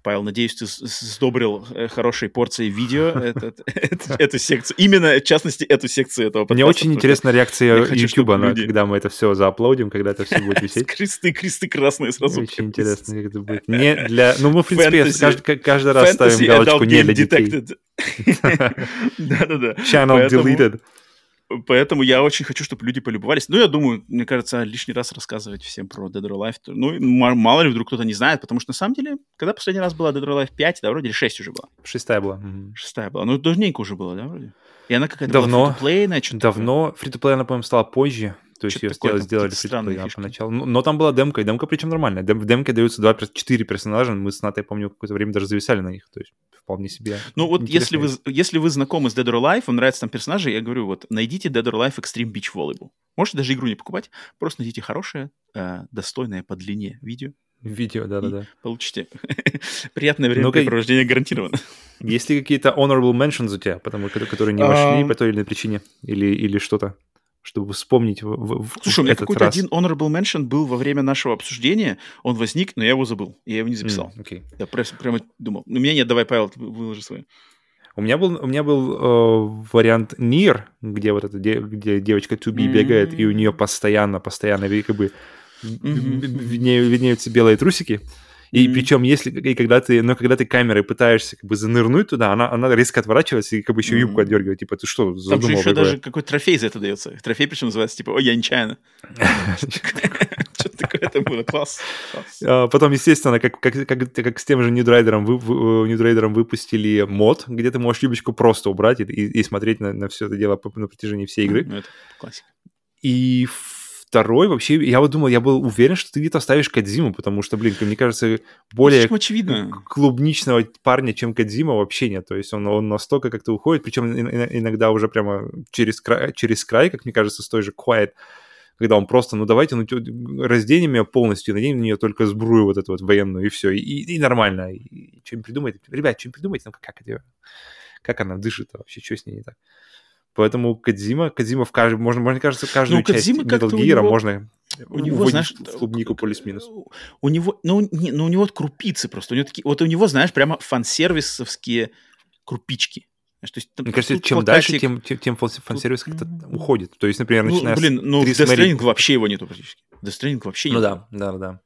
Павел, надеюсь, ты сдобрил э, хорошей порцией видео эту секцию. Именно, в частности, эту секцию этого Мне очень интересна реакция YouTube, когда мы это все зааплодим, когда это все будет висеть. Кресты, кресты красные сразу. Очень интересно, как это будет. Не для... Ну, мы, в принципе, каждый раз ставим галочку не для детей. Да-да-да. Channel deleted. Поэтому я очень хочу, чтобы люди полюбовались. Ну, я думаю, мне кажется, лишний раз рассказывать всем про Dead or Alive. Ну, мало ли вдруг кто-то не знает, потому что на самом деле, когда последний раз была Dead or Alive 5, да, вроде или 6 уже была? Шестая была. Шестая была. Ну, давненько уже было, да, вроде? И она какая-то давно, была фри Давно. Фри-то-плей, она, по-моему, стала позже. То есть ее сделали, сделали фри поначалу. Но, но там была демка, и демка причем нормальная. Дем, в демке даются 2, 4 персонажа, мы с Натой, помню, какое-то время даже зависали на них. То есть вполне себе. Ну вот если вы, если вы знакомы с Dead or Alive, вам нравятся там персонажи, я говорю, вот найдите Dead or Alive Extreme Beach Volleyball. Можете даже игру не покупать, просто найдите хорошее, э, достойное по длине видео. Видео, да-да-да. Получите приятное времяпрепровождение гарантированно. Есть ли какие-то honorable mentions у тебя, потому которые не вошли по той или иной причине? Или, или что-то? Чтобы вспомнить в, в, Слушай, у меня какой-то один honorable mention был во время нашего обсуждения, он возник, но я его забыл, я его не записал. Mm, okay. Я прям, прямо думал. У меня нет, давай, Павел, выложи свой. У меня был, у меня был э, вариант Нир, где вот эта де, где девочка Туби mm-hmm. бегает, и у нее постоянно, постоянно как бы mm-hmm. виднеются белые трусики. И mm-hmm. причем, если и когда ты, но когда ты камерой пытаешься как бы занырнуть туда, она, она резко отворачивается и как бы еще юбку mm-hmm. отдергивает. Типа, ты что, задумал? Там же еще даже какой трофей за это дается. Трофей причем называется, типа, ой, я нечаянно. Что-то такое это было, класс. А, потом, естественно, как, как, как, как с тем же Ньюдрайдером, вы, Ньюдрайдером выпустили мод, где ты можешь юбочку просто убрать и, и смотреть на, на все это дело на протяжении всей игры. Ну, это классика. И второй вообще, я вот думал, я был уверен, что ты где-то оставишь Кадзиму, потому что, блин, мне кажется, более очевидно. клубничного парня, чем Кадзима, вообще нет. То есть он, он настолько как-то уходит, причем иногда уже прямо через край, через край, как мне кажется, с той же Quiet, когда он просто, ну давайте, ну разденем ее полностью, наденем на нее только сбрую вот эту вот военную, и все, и, и нормально. И, что-нибудь придумайте. Ребят, что-нибудь придумайте, ну как это, как она дышит вообще, что с ней не так. Поэтому Кадзима, Кадзима в каждом, можно, можно кажется, каждую ну, часть Metal Gear можно у него, знаешь, клубнику плюс-минус. У него, ну, не, ну, у него вот крупицы просто. У него такие, вот у него, знаешь, прямо фан-сервисовские крупички. То есть, Мне кажется, чем плакатик, дальше, тем, тем, тем фан-сервис как-то уходит. То есть, например, ну, начиная блин, ну, в Death вообще его нету практически. Death вообще ну, да, да, да.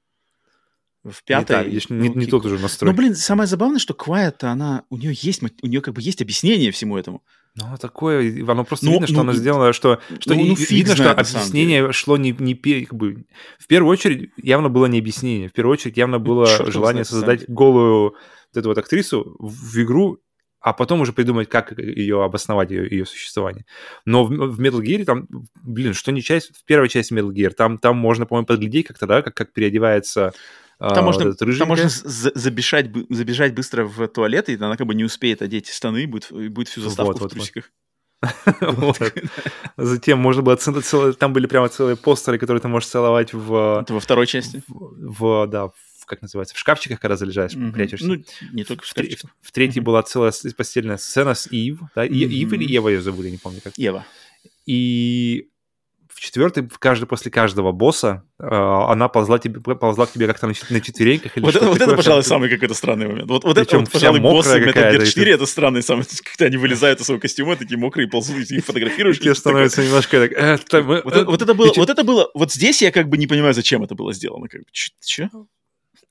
В пятой... Не, та, не, не тот уже настрой. Ну, блин, самое забавное, что Quiet, она, у нее есть, у нее как бы есть объяснение всему этому. Ну, такое, оно просто ну, видно, что ну, оно сделано, что, что ну, ну, видно, что объяснение шло не, не как бы, в первую очередь явно было не объяснение, в первую очередь явно было Черт желание создать голую вот эту вот актрису в, в игру, а потом уже придумать, как ее обосновать, ее, ее существование. Но в, в Metal Gear там, блин, что не часть, в первой части Metal Gear, там, там можно, по-моему, подглядеть как-то, да, как, как переодевается там, а, можно, там можно забежать, забежать быстро в туалет, и она как бы не успеет одеть штаны, и будет, будет всю заставку вот, в трусиках. Затем можно было там были прямо целые постеры, которые ты можешь целовать в... Это во второй части? В, да, в, как называется, в шкафчиках, когда залезаешь, mm-hmm. прячешься. Ну, не только в шкафчиках. В, в третьей mm-hmm. была целая постельная сцена с Ив, да? Mm-hmm. Ив или Ева ее зовут, я не помню как. Ева. И в в каждый, после каждого босса, э, она ползла, тебе, ползла к тебе как-то на, на четвереньках. Или вот это, вот это, пожалуй, самый какой-то странный момент. Вот, вот это, вот, пожалуй, боссы Metal Gear 4, это странный самый, когда они вылезают из своего костюма, такие мокрые, ползут, и фотографируешь. Тебе становится немножко так... Это, мы, вот, вот это было, вот это было, вот здесь я как бы не понимаю, зачем это было сделано. Как бы, че?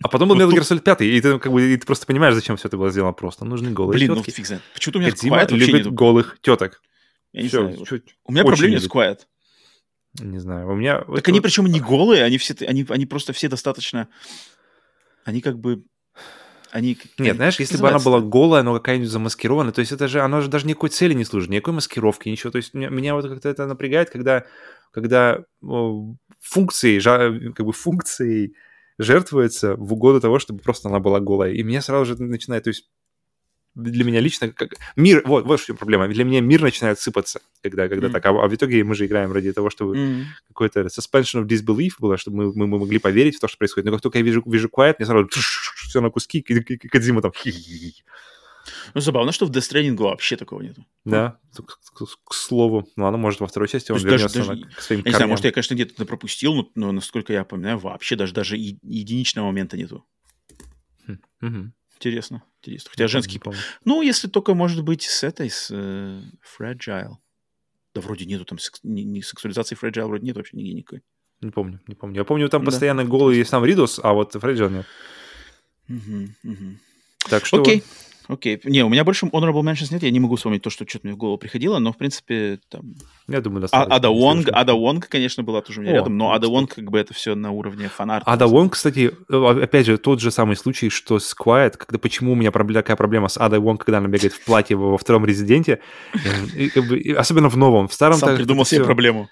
А потом был Metal Gear Solid 5, и ты, как бы, и ты просто понимаешь, зачем все это было сделано просто. Нужны голые Блин, тетки. ну фиг знает. Почему-то у меня Кодзима любит нету. голых теток. Я не Все, знаю. Чуть, у меня проблем нет с Quiet. Не знаю, у меня... Так это... они причем не голые, они все, они, они просто все достаточно... Они как бы... Они, Нет, знаешь, если бы она была голая, но какая-нибудь замаскированная, то есть это же, она же даже никакой цели не служит, никакой маскировки, ничего. То есть меня, меня вот как-то это напрягает, когда, когда о, функции, как бы функции жертвуется в угоду того, чтобы просто она была голая. И меня сразу же начинает, то есть для меня лично, как мир, вот, вот что проблема, для меня мир начинает сыпаться, когда, когда mm. так, а, а в итоге мы же играем ради того, чтобы mm. какой-то suspension of disbelief было, чтобы мы, мы, мы могли поверить в то, что происходит. Но как только я вижу, вижу quiet, мне сразу все на куски, Кадзима там ну, забавно, что в Death Stranding вообще такого нету. Да, к, к, к слову. Ну, оно может во второй части он вернется даже, на, к своим не знаю, может, я, конечно, где-то пропустил, но, но, насколько я помню, вообще даже, даже единичного момента нету. Угу. Интересно, интересно. Хотя женский... Ну, если только, может быть, с этой, с э, Fragile. Да вроде нету там, секс... ни, ни сексуализации Fragile вроде нет вообще нигде никакой. Не помню, не помню. Я помню, там да. постоянно голый сам Ридус, а вот Fragile нет. Угу, угу. Так что... Окей. Окей. Не, у меня больше honorable mentions нет, я не могу вспомнить то, что что-то мне в голову приходило, но, в принципе, там... Я думаю, а, достаточно. Ада Вонг, Ада Вонг, конечно, была тоже у меня О, рядом, но Ада Вонг, как бы, это все на уровне фанарта. Ада Вонг, кстати, опять же, тот же самый случай, что с Quiet, когда почему у меня такая проблема с Ада Вонг, когда она бегает в платье во втором Резиденте, и, как бы, особенно в новом, в старом... Сам придумал себе все... проблему.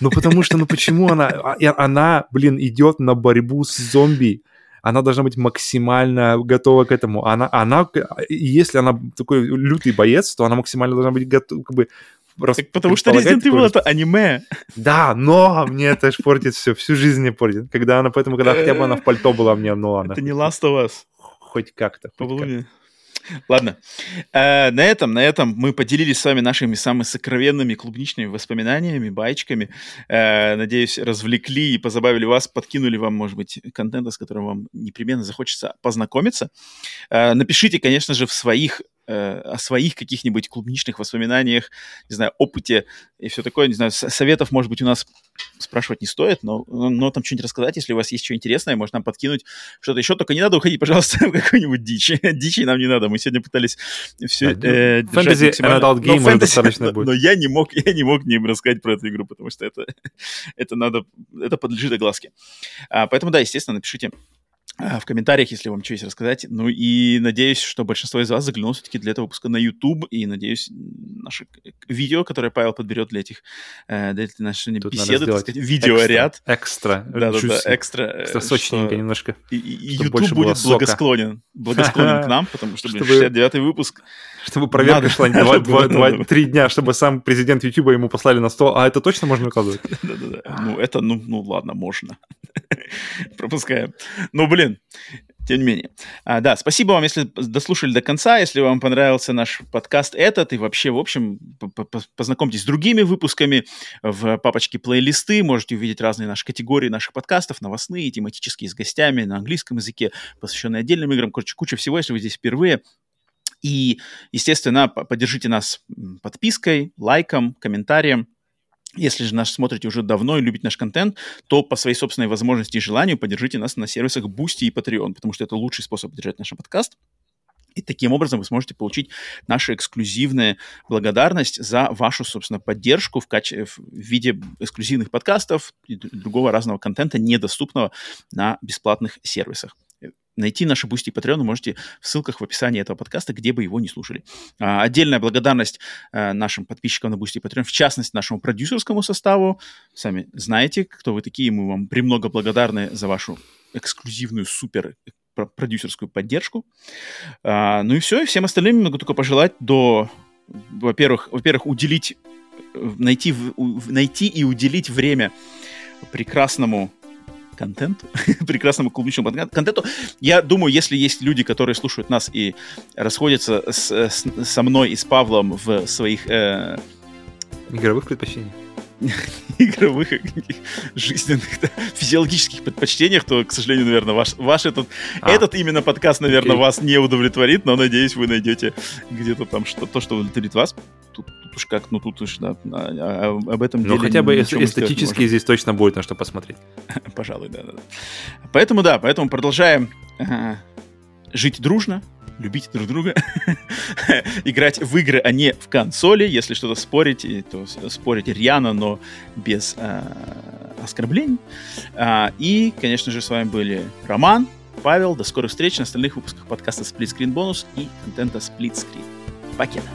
Ну, потому что, ну, почему она... А, она, блин, идет на борьбу с зомби, она должна быть максимально готова к этому. Она, она, если она такой лютый боец, то она максимально должна быть готова, как бы, Раз, так потому что Resident Evil это аниме. Да, но мне это аж портит все, всю жизнь мне портит. Когда она, поэтому, когда хотя бы она в пальто была, мне, ну ладно. Это не Last of Us. Хоть как-то. Хоть как Ладно. Э, на этом, на этом мы поделились с вами нашими самыми сокровенными клубничными воспоминаниями, байчками. Э, надеюсь, развлекли и позабавили вас, подкинули вам, может быть, контента, с которым вам непременно захочется познакомиться. Э, напишите, конечно же, в своих Э, о своих каких-нибудь клубничных воспоминаниях, не знаю, опыте и все такое, не знаю, советов, может быть, у нас спрашивать не стоит, но, но там что-нибудь рассказать, если у вас есть что интересное, можно нам подкинуть что-то еще, только не надо уходить, пожалуйста, в какую-нибудь дичь. Дичи нам не надо, мы сегодня пытались все э, Фэнтези Adult Game но, достаточно будет. Но я не мог, я не мог не рассказать про эту игру, потому что это, это надо, это подлежит огласке. А, поэтому, да, естественно, напишите в комментариях, если вам что есть рассказать. Ну и надеюсь, что большинство из вас заглянуло все-таки для этого выпуска на YouTube. И надеюсь, наше видео, которое Павел подберет для этих э, для этой нашей Тут беседы, так сказать, видеоряд. Экстра. Да-да-да, экстра. Экстра сочненько немножко. И, и YouTube будет благосклонен. Благосклонен к нам, потому что, блин, 69-й выпуск. Чтобы проверка шла не три дня, чтобы сам президент YouTube ему послали на стол. А это точно можно выкладывать? Да-да-да. Ну, это, ну, ну ладно, можно. Пропускаем. Ну, блин, тем не менее. А, да, спасибо вам, если дослушали до конца, если вам понравился наш подкаст этот, и вообще, в общем, познакомьтесь с другими выпусками в папочке плейлисты, можете увидеть разные наши категории наших подкастов, новостные, тематические, с гостями, на английском языке, посвященные отдельным играм, короче, куча всего, если вы здесь впервые. И, естественно, поддержите нас подпиской, лайком, комментарием. Если же нас смотрите уже давно и любите наш контент, то по своей собственной возможности и желанию поддержите нас на сервисах Boosty и Patreon, потому что это лучший способ поддержать наш подкаст. И таким образом вы сможете получить нашу эксклюзивную благодарность за вашу, собственно, поддержку в, каче... в виде эксклюзивных подкастов и другого разного контента, недоступного на бесплатных сервисах. Найти наши Boosty и Patreon можете в ссылках в описании этого подкаста, где бы его не слушали. А, отдельная благодарность а, нашим подписчикам на Boosty и Patreon, в частности, нашему продюсерскому составу. Сами знаете, кто вы такие, мы вам премного благодарны за вашу эксклюзивную супер продюсерскую поддержку. А, ну и все, и всем остальным могу только пожелать до, во-первых, во-первых, уделить, найти, найти и уделить время прекрасному контенту, прекрасному клубничному контенту. Я думаю, если есть люди, которые слушают нас и расходятся с, с, со мной и с Павлом в своих... Э... Игровых предпочтениях. игровых жизненных, да, физиологических предпочтениях, то, к сожалению, наверное, ваш, ваш этот, а, этот именно подкаст, наверное, окей. вас не удовлетворит, но, надеюсь, вы найдете где-то там что, то, что удовлетворит вас. Уж как, ну тут уж, да, а, а, об этом Ну, хотя бы эстетически здесь точно будет на что посмотреть. Пожалуй, да, да. Поэтому, да, поэтому продолжаем жить дружно, любить друг друга, играть в игры, а не в консоли. Если что-то спорить, то спорить рьяно, но без э, оскорблений. А, и, конечно же, с вами были Роман, Павел. До скорых встреч на остальных выпусках подкаста Split Screen Bonus и контента Split Screen. Покеда.